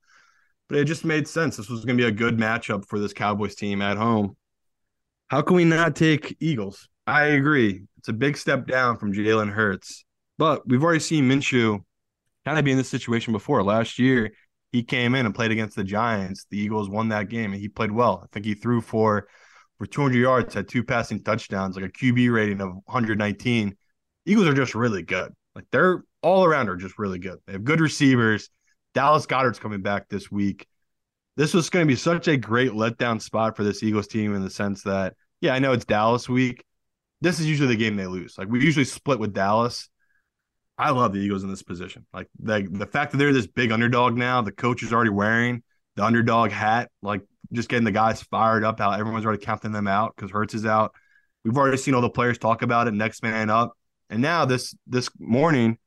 But it just made sense. This was going to be a good matchup for this Cowboys team at home. How can we not take Eagles? I agree. It's a big step down from Jalen Hurts, but we've already seen Minshew kind of be in this situation before. Last year, he came in and played against the Giants. The Eagles won that game, and he played well. I think he threw for for 200 yards, had two passing touchdowns, like a QB rating of 119. Eagles are just really good. Like they're all around are just really good. They have good receivers. Dallas Goedert's coming back this week. This was going to be such a great letdown spot for this Eagles team in the sense that, yeah, I know it's Dallas week. This is usually the game they lose. Like we usually split with Dallas. I love the Eagles in this position. Like the the fact that they're this big underdog now, the coach is already wearing the underdog hat, like just getting the guys fired up. How everyone's already counting them out because Hurts is out. We've already seen all the players talk about it. Next man up, and now this this morning,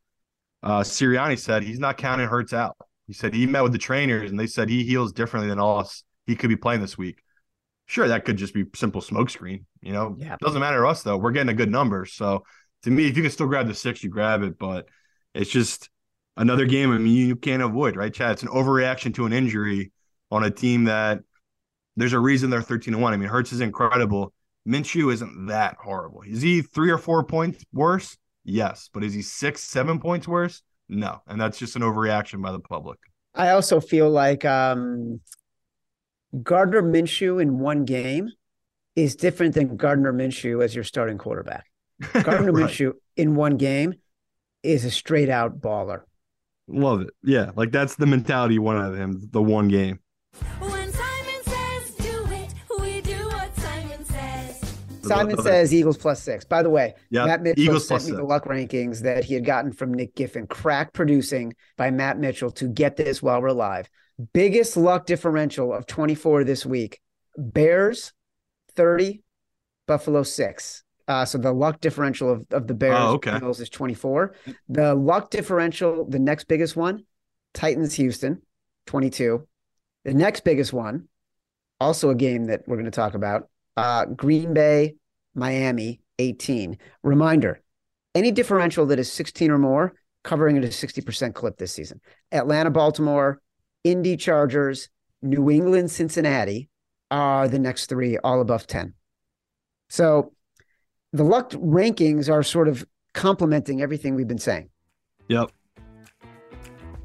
uh, Sirianni said he's not counting Hurts out. He said he met with the trainers and they said he heals differently than us. He could be playing this week. Sure, that could just be simple smokescreen. You know, Yeah. doesn't matter to us though. We're getting a good number. So to me, if you can still grab the six, you grab it. But it's just another game. I mean, you, can't avoid, right, Chad? It's an overreaction to an injury on a team that there's a reason they're 13 to 1. I mean, Hurts is incredible. Minshew isn't that horrible. Is he three or four points worse? Yes. But is he six, seven points worse? No. And that's just an overreaction by the public. I also feel like um, Gardner Minshew in one game is different than Gardner Minshew as your starting quarterback. Gardner Right. Minshew in one game is a straight out baller. Love it. Yeah. Like that's the mentality you want out of him, the one game. Simon says Eagles plus six. By the way, Yeah, Matt Mitchell Eagles sent me the luck rankings that he had gotten from Nick Giffen, crack producing by Matt Mitchell to get this while we're live. Biggest luck differential of 24 this week. Bears 30, Buffalo 6. Uh, so the luck differential of, of the Bears Oh, okay. Bills is 24. The luck differential, the next biggest one, Titans Houston 22. The next biggest one, also a game that we're going to talk about, uh, Green Bay, Miami 18. Reminder any differential that is 16 or more, covering at a 60% clip this season. Atlanta, Baltimore, Indy Chargers, New England, Cincinnati are the next three, all above 10. So the luck rankings are sort of complementing everything we've been saying. Yep.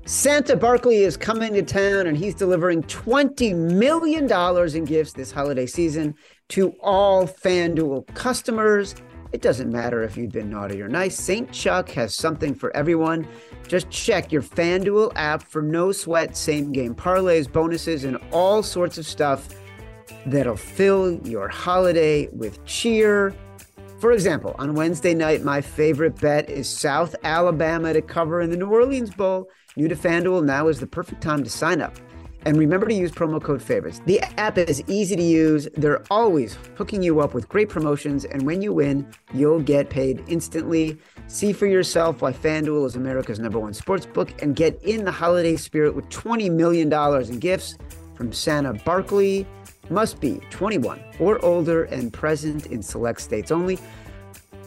Santa Barkley is coming to town and he's delivering $20 million in gifts this holiday season to all FanDuel customers. It doesn't matter if you've been naughty or nice, St. Chuck has something for everyone. Just check your FanDuel app for no sweat, same game parlays, bonuses, and all sorts of stuff that'll fill your holiday with cheer. For example, on Wednesday night, my favorite bet is South Alabama to cover in the New Orleans Bowl. New to FanDuel, now is the perfect time to sign up. And remember to use promo code favorites. The app is easy to use. They're always hooking you up with great promotions. And when you win, you'll get paid instantly. See for yourself why FanDuel is America's number one sports book and get in the holiday spirit with $20 million in gifts from Santa Barkley. Must be 21 or older and present in select states only.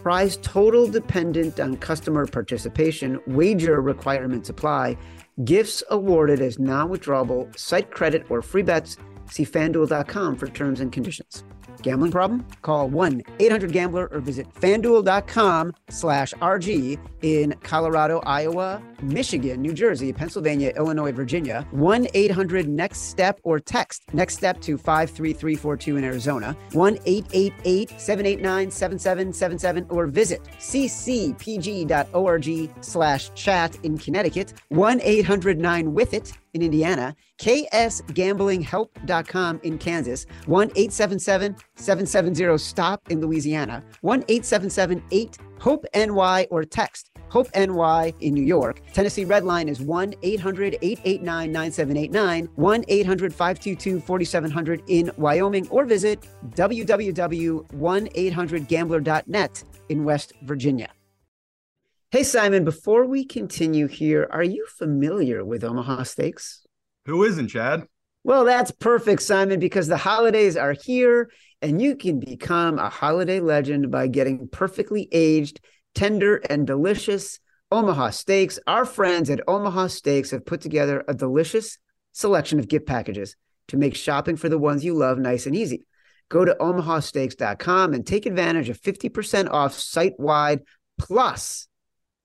Prize total dependent on customer participation. Wager requirements apply. Gifts awarded as non withdrawable site credit or free bets. See fanduel.com for terms and conditions. Gambling problem? Call 1 800 Gambler or visit fanduel.com slash RG in Colorado, Iowa, Michigan, New Jersey, Pennsylvania, Illinois, Virginia. 1 800 Next Step or text Next Step to 53342 in Arizona. 1 888 789 7777 or visit ccpg.org slash chat in Connecticut. 1 800 9 with it in Indiana. KSGamblingHelp.com in Kansas. 1 877 770 STOP in Louisiana. 1 877 8 HOPE NY or text Hope NY in New York. Tennessee Red Line is 1 800 889 9789, 1 800 522 4700 in Wyoming, or visit www.1800gambler.net in West Virginia. Hey, Simon, before we continue here, are you familiar with Omaha Steaks? Who isn't, Chad? Well, that's perfect, Simon, because the holidays are here and you can become a holiday legend by getting perfectly aged, tender, and delicious Omaha steaks. Our friends at Omaha Steaks have put together a delicious selection of gift packages to make shopping for the ones you love nice and easy. Go to omahasteaks.com and take advantage of 50% off site wide plus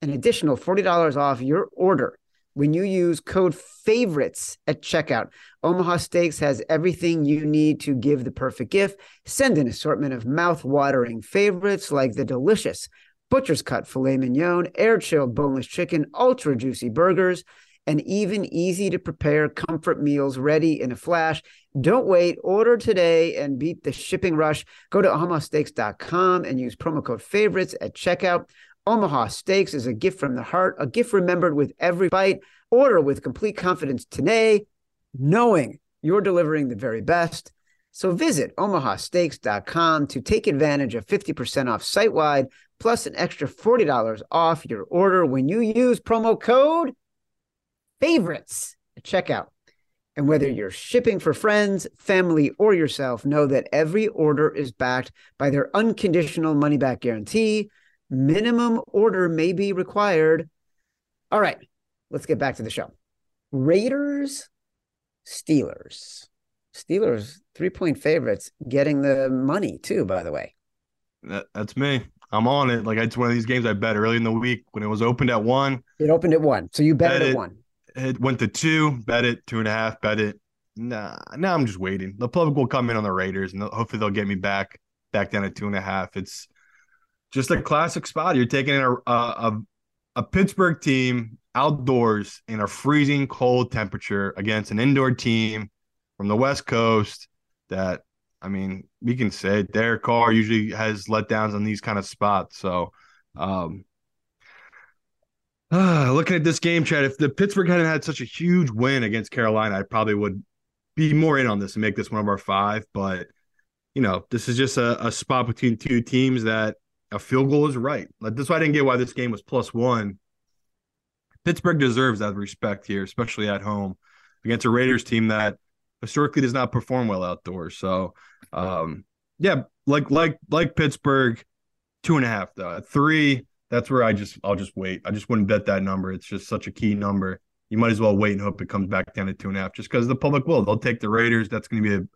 an additional $40 off your order when you use code favorites at checkout. Omaha Steaks has everything you need to give the perfect gift. Send an assortment of mouth-watering favorites like the delicious butcher's cut filet mignon, air chilled boneless chicken, ultra juicy burgers, and even easy to prepare comfort meals ready in a flash. Don't wait. Order today and beat the shipping rush. Go to omahasteaks.com and use promo code favorites at checkout. Omaha Steaks is a gift from the heart, a gift remembered with every bite. Order with complete confidence today, knowing you're delivering the very best. So visit omahasteaks.com to take advantage of 50% off site wide, plus an extra $40 off your order when you use promo code favorites at checkout. And whether you're shipping for friends, family, or yourself, know that every order is backed by their unconditional money back guarantee. Minimum order may be required. All right, let's get back to the show. Raiders, Steelers. Steelers, three point favorites, getting the money too, by the way. That, that's me. I'm on it. Like it's one of these games I bet early in the week when it was opened at one. It opened at one. So you bet, Bet it at one. It went to two, bet it, two and a half, bet it. Nah, now I'm just waiting. The public will come in on the Raiders and hopefully they'll get me back back down at two and a half. It's just a classic spot. You're taking in a a, a, Pittsburgh team outdoors in a freezing cold temperature against an indoor team from the West Coast that I mean, we can say Derek Carr usually has letdowns on these kind of spots. So um Ah, looking at this game, Chad, if the Pittsburgh hadn't had such a huge win against Carolina, I probably would be more in on this and make this one of our five. But you know, this is just a, a spot between two teams that a field goal is right. Like that's why I didn't get why this game was plus one. Pittsburgh deserves that respect here, especially at home against a Raiders team that historically does not perform well outdoors. So, um, yeah, like like like Pittsburgh, two and a half though. Three, that's where I just I'll just wait. I just wouldn't bet that number. It's just such a key number. You might as well wait and hope it comes back down to two and a half, just because the public will. They'll take the Raiders. That's going to be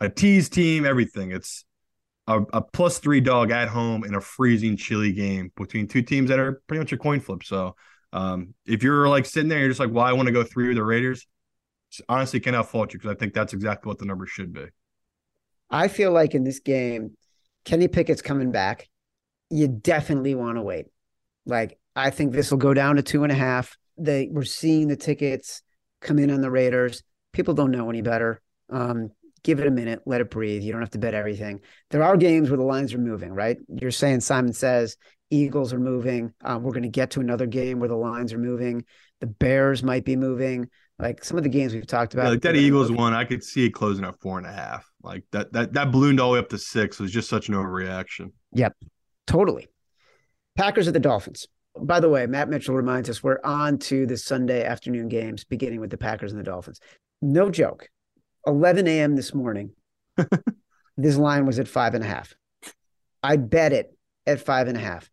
a, a tease team. Everything. It's a, a plus three dog at home in a freezing, chilly game between two teams that are pretty much a coin flip. So, um, if you're like sitting there, you're just like, well, I want to go three with the Raiders. Honestly, cannot fault you because I think that's exactly what the number should be. I feel like in this game, Kenny Pickett's coming back. You definitely want to wait. Like, I think this will go down to two and a half. They we're seeing the tickets come in on the Raiders. People don't know any better. Um, give it a minute, let it breathe. You don't have to bet everything. There are games where the lines are moving, right? You're saying Simon says Eagles are moving. Um, we're going to get to another game where the lines are moving. The Bears might be moving. Like some of the games we've talked about. Yeah, like that Eagles one, I could see it closing at four and a half. Like that that that ballooned all the way up to six it was just such an overreaction. Yep, totally. Packers at the Dolphins. By the way, Matt Mitchell reminds us we're on to the Sunday afternoon games, beginning with the Packers and the Dolphins. No joke. 11 a.m. this morning, this line was at five and a half. I bet it at five and a half.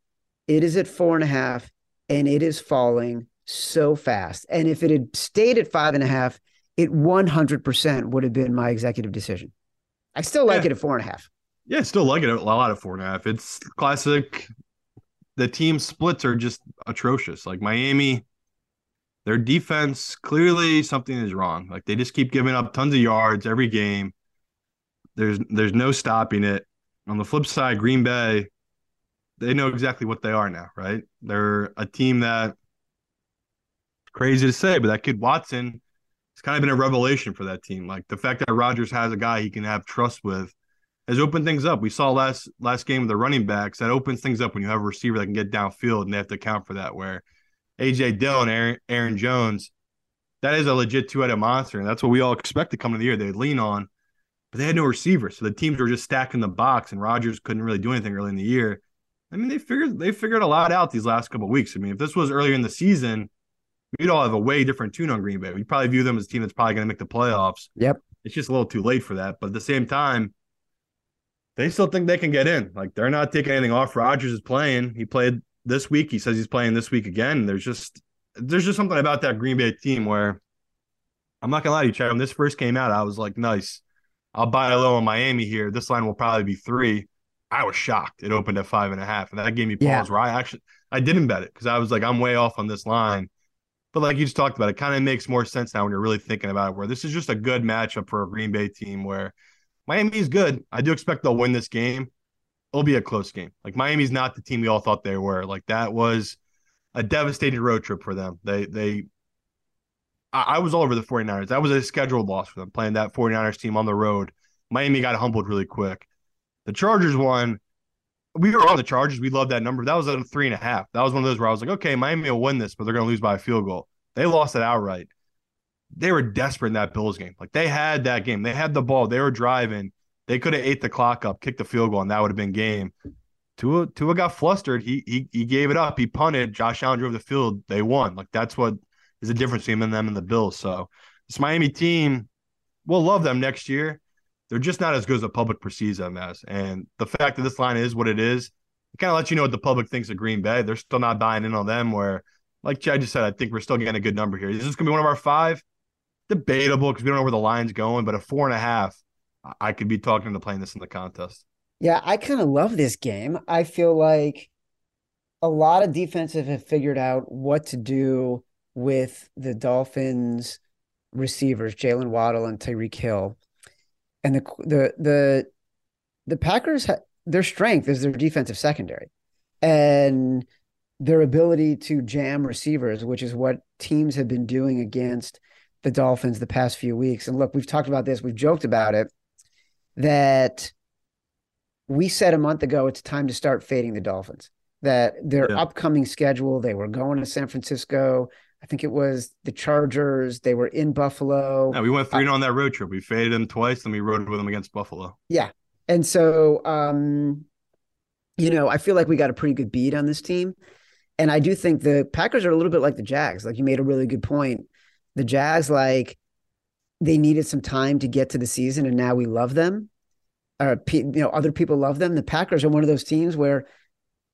It is at four and a half, and it is falling so fast. And if it had stayed at five and a half, it 100% would have been my executive decision. I still like Yeah. it at four and a half. Yeah, still like it a lot at four and a half. It's classic. The team splits are just atrocious. Like Miami, their defense clearly something is wrong. Like they just keep giving up tons of yards every game. There's there's no stopping it. On the flip side, Green Bay, they know exactly what they are now, right? They're a team that crazy to say, but that kid Watson has kind of been a revelation for that team. Like the fact that Rodgers has a guy he can have trust with has opened things up. We saw last last game with the running backs that opens things up when you have a receiver that can get downfield and they have to account for that. Where AJ Dillon, Aaron, Aaron Jones, that is a legit two-headed monster, and that's what we all expect to come into the year. They'd lean on, but they had no receivers. so the teams were just stacking the box, and Rodgers couldn't really do anything early in the year. I mean, they figured they figured a lot out these last couple of weeks. I mean, if this was earlier in the season, we'd all have a way different tune on Green Bay. We'd probably view them as a team that's probably going to make the playoffs. Yep. It's just a little too late for that. But at the same time, they still think they can get in. Like they're not taking anything off. Rodgers is playing. He played this week. He says he's playing this week again. There's just there's just something about that Green Bay team where I'm not gonna lie to you, Chad. When this first came out, I was like, nice. I'll buy a low on Miami here. This line will probably be three. I was shocked. It opened at five and a half, and that gave me pause. Yeah. Where I actually I didn't bet it because I was like, I'm way off on this line. But like you just talked about, it kind of makes more sense now when you're really thinking about it. Where this is just a good matchup for a Green Bay team where Miami is good. I do expect they'll win this game. It'll be a close game. Like Miami's not the team we all thought they were. Like that was a devastating road trip for them. They they I, I was all over the 49ers. That was a scheduled loss for them playing that 49ers team on the road. Miami got humbled really quick. The Chargers won. We were on the Chargers. We loved that number. That was a three and a half. That was one of those where I was like, okay, Miami will win this, but they're going to lose by a field goal. They lost it outright. They were desperate in that Bills game. Like they had that game. They had the ball. They were driving. They could have ate the clock up, kicked the field goal, and that would have been game. Tua, Tua got flustered. He he he gave it up. He punted. Josh Allen drove the field. They won. Like that's what is the difference between them and the Bills. So this Miami team, we'll love them next year. They're just not as good as the public perceives them as. And the fact that this line is what it is, it kind of lets you know what the public thinks of Green Bay. They're still not buying in on them. Where, like Chad just said, I think we're still getting a good number here. Is this is going to be one of our five? Debatable because we don't know where the line's going, but a four and a half, I- could be talking to playing this in the contest. Yeah, I kind of love this game. I feel like a lot of defenses have figured out what to do with the Dolphins receivers, Jaylen Waddle and Tyreek Hill. And the the the the Packers their strength is their defensive secondary and their ability to jam receivers, which is what teams have been doing against the Dolphins the past few weeks. And look, we've talked about this, we've joked about it that we said a month ago it's time to start fading the Dolphins. That their Yeah. upcoming schedule, they were going to San Francisco. I think it was the Chargers. They were in Buffalo. Yeah, we went three on that road trip. We faded them twice, then we rode with them against Buffalo. Yeah. And so, um, you know, I feel like we got a pretty good beat on this team. And I do think the Packers are a little bit like the Jags. Like you made a really good point. The Jags, like, they needed some time to get to the season, and now we love them. Uh, or, you know, other people love them. The Packers are one of those teams where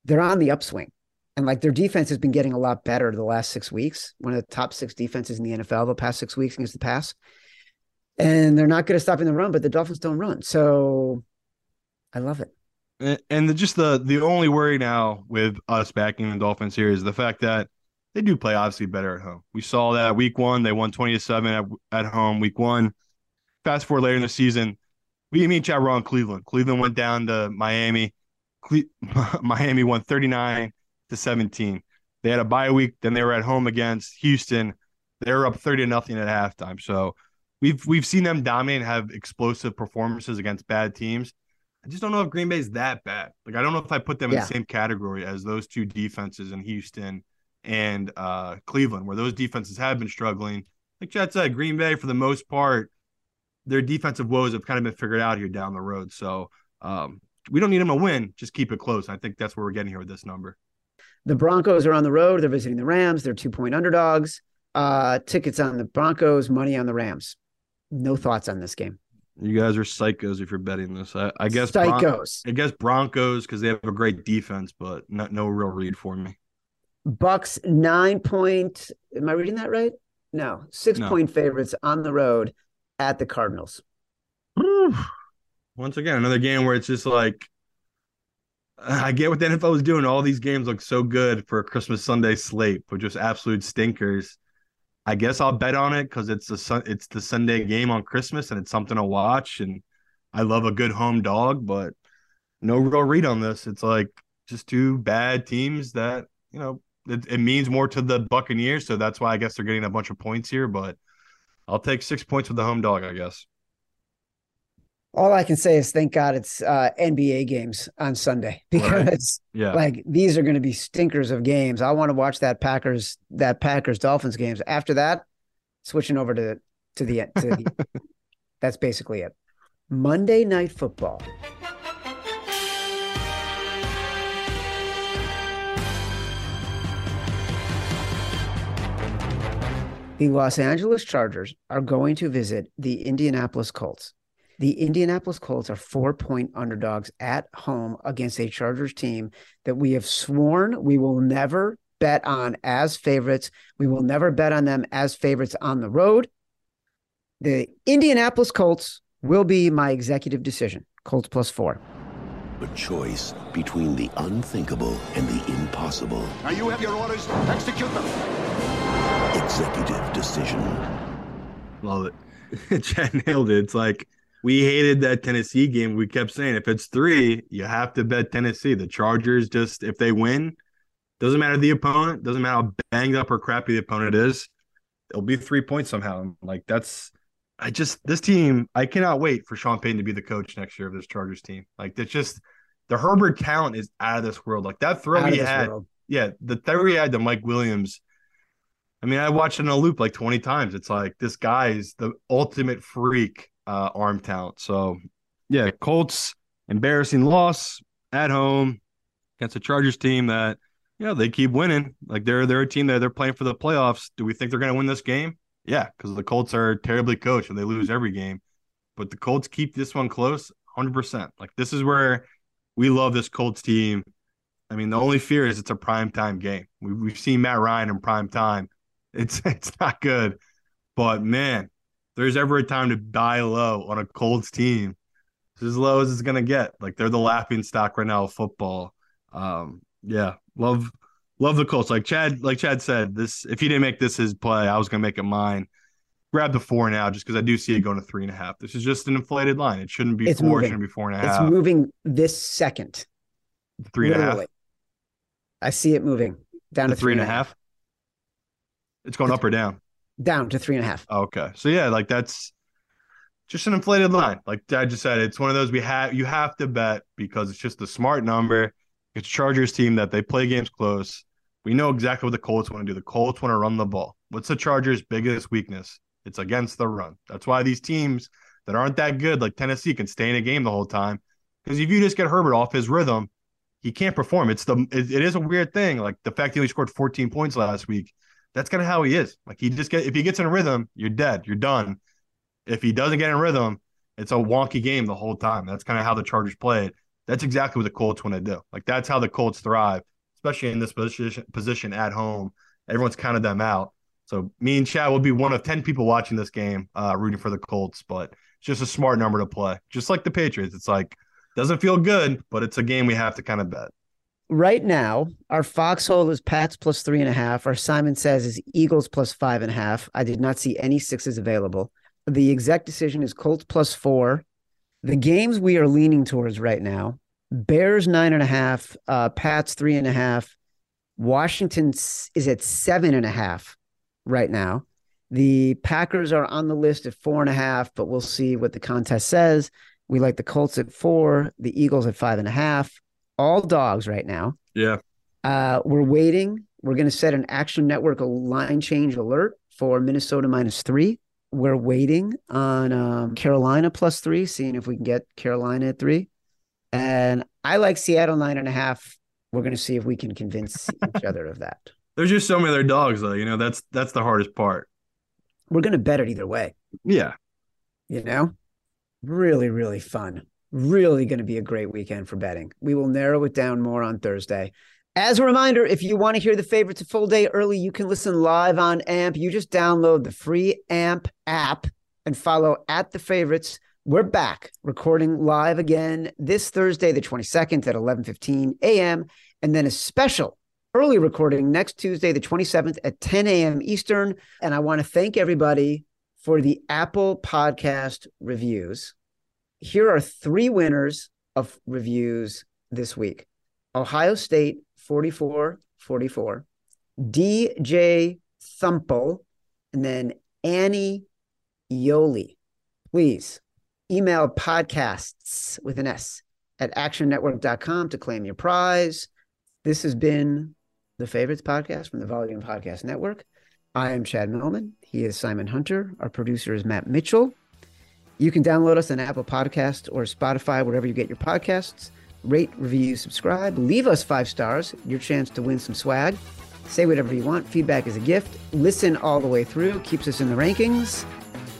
they're on the upswing. And like their defense has been getting a lot better the last six weeks. One of the top six defenses in the NFL the past six weeks against the pass. And they're not good at stopping the run, but the Dolphins don't run. So I love it. And- And the, just the the only worry now with us backing the Dolphins here is the fact that they do play obviously better at home. We saw that week one, they won 20 to 7 at, at home, week one. Fast forward later in the season, we me and Chad were on Cleveland. Cleveland went down to Miami. Cle- Miami won 39 to 17. They had a bye week, then they were at home against Houston. They were up 30 to nothing at halftime. So we've we've seen them dominate and have explosive performances against bad teams. I just don't know if Green Bay's that bad. Like I don't know if I put them in Yeah. the same category as those two defenses in Houston and uh, Cleveland, where those defenses have been struggling. Like Chad said, Green Bay for the most part, their defensive woes have kind of been figured out here down the road. So um, we don't need them to win, just keep it close. I think that's where we're getting here with this number. The Broncos are on the road. They're visiting the Rams. They're two point underdogs. Uh, tickets on the Broncos, money on the Rams. No thoughts on this game. You guys are psychos if you're betting this. I, I guess Bron- Psychos. I guess Broncos because they have a great defense, but not, no real read for me. Bucs nine point. Am I reading that right? No, six No. point favorites on the road at the Cardinals. Once again, another game where it's just like I get what the NFL is doing. All these games look so good for a Christmas Sunday slate, but just absolute stinkers. I guess I'll bet on it because it's the it's the Sunday game on Christmas and it's something to watch. And I love a good home dog, but no real read on this. It's like just two bad teams that you know it, it means more to the Buccaneers, so that's why I guess they're getting a bunch of points here. But I'll take six points with the home dog, I guess. All I can say is thank God it's uh, NBA games on Sunday because Yeah, like these are going to be stinkers of games. I want to watch that Packers that Packers Dolphins games. After that, switching over to to the to the, that's basically it. Monday Night Football. The Los Angeles Chargers are going to visit the Indianapolis Colts. The Indianapolis Colts are four point underdogs at home against a Chargers team that we have sworn we will never bet on as favorites. We will never bet on them as favorites on the road. The Indianapolis Colts will be my executive decision. Colts plus four. A choice between the unthinkable and the impossible. Now you have your orders. Execute them. Executive decision. Love it. Chad nailed it. It's like we hated that Tennessee game. We kept saying if it's three, you have to bet Tennessee. The Chargers just if they win, doesn't matter the opponent, doesn't matter how banged up or crappy the opponent is, it'll be three points somehow. Like that's I just this team, I cannot wait for Sean Payton to be the coach next year of this Chargers team. Like that's just the Herbert talent is out of this world. Like that throw Out he had, world. yeah, the throw he had to Mike Williams. I mean, I watched it in a loop like 20 times. It's like this guy is the ultimate freak uh, arm talent. So, yeah, Colts embarrassing loss at home against a Chargers team that, you know, they keep winning. Like they're they're a team that they're playing for the playoffs. Do we think they're going to win this game? Yeah, because the Colts are terribly coached and they lose every game. But the Colts keep this one close, 100%. Like this is where we love this Colts team. I mean, the only fear is it's a prime time game. We, we've seen Matt Ryan in prime time. It's it's not good, but man, there's ever a time to die low on a Colts team. It's as low as it's gonna get. Like they're the laughing stock right now of football. Um, yeah, love love the Colts. Like Chad, like Chad said, this if he didn't make this his play, I was gonna make it mine. Grab the four now, just because I do see it going to three and a half. This is just an inflated line. It shouldn't be It's four. moving. It shouldn't be four and a It's moving this second. Three and a half. I see it moving down The to three and a half. It's going up or down. Down to three and a half. Oh, okay. So yeah, like that's just an inflated line. Like Dad just said, it's one of those we have you have to bet because it's just a smart number. It's Chargers team that they play games close. We know exactly what the Colts want to do. The Colts want to run the ball. What's the Chargers' biggest weakness? It's against the run. That's why these teams that aren't that good, like Tennessee, can stay in a game the whole time. Because if you just get Herbert off his rhythm, he can't perform. It's the it, it is a weird thing. Like the fact that he scored 14 points last week. That's kind of how he is. Like he just get if he gets in rhythm, you're dead. You're done. If he doesn't get in rhythm, it's a wonky game the whole time. That's kind of how the Chargers play it. That's exactly what the Colts want to do. Like that's how the Colts thrive, especially in this position position at home. Everyone's counted them out. So me and Chad will be one of ten people watching this game, uh, rooting for the Colts. But it's just a smart number to play, just like the Patriots. It's like doesn't feel good, but it's a game we have to kind of bet. Right now, our foxhole is Pats plus three and a half. Our Simon says is Eagles plus five and a half. I did not see any sixes available. The exact decision is Colts plus four. The games we are leaning towards right now Bears nine and a half, uh, Pats three and a half. Washington is at seven and a half right now. The Packers are on the list at four and a half, but we'll see what the contest says. We like the Colts at four, the Eagles at five and a half. All dogs right now. Yeah. Uh, we're waiting. We're going to set an Action Network line change alert for Minnesota minus three. We're waiting on um, Carolina plus three, seeing if we can get Carolina at three. And I like Seattle nine and a half. We're going to see if we can convince each other of that. There's just so many other dogs though. You know, that's that's the hardest part. We're going to bet it either way. Yeah. you know really really fun really going to be a great weekend for betting. We will narrow it down more on thursday. As a reminder if you want to hear the favorites a full day early you can listen live on amp. You just download the free amp app and follow at the favorites. We're back recording live again this thursday the 22nd at 11.15 a.m and then a special early recording next tuesday the 27th at 10 a.m eastern. And i want to thank everybody for the Apple Podcast reviews. Here are three winners of reviews this week Ohio State 44 44, DJ Thumple, and then Annie Yoli. Please email podcasts with an S at actionnetwork.com to claim your prize. This has been the Favorites Podcast from the Volume Podcast Network. I am Chad Millman. He is Simon Hunter. Our producer is Matt Mitchell. You can download us on Apple Podcast or Spotify, wherever you get your podcasts. Rate, review, subscribe. Leave us five stars. Your chance to win some swag. Say whatever you want. Feedback is a gift. Listen all the way through. Keeps us in the rankings.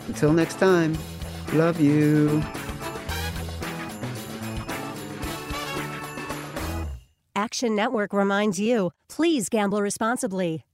Until next time, love you. Action Network reminds you please gamble responsibly.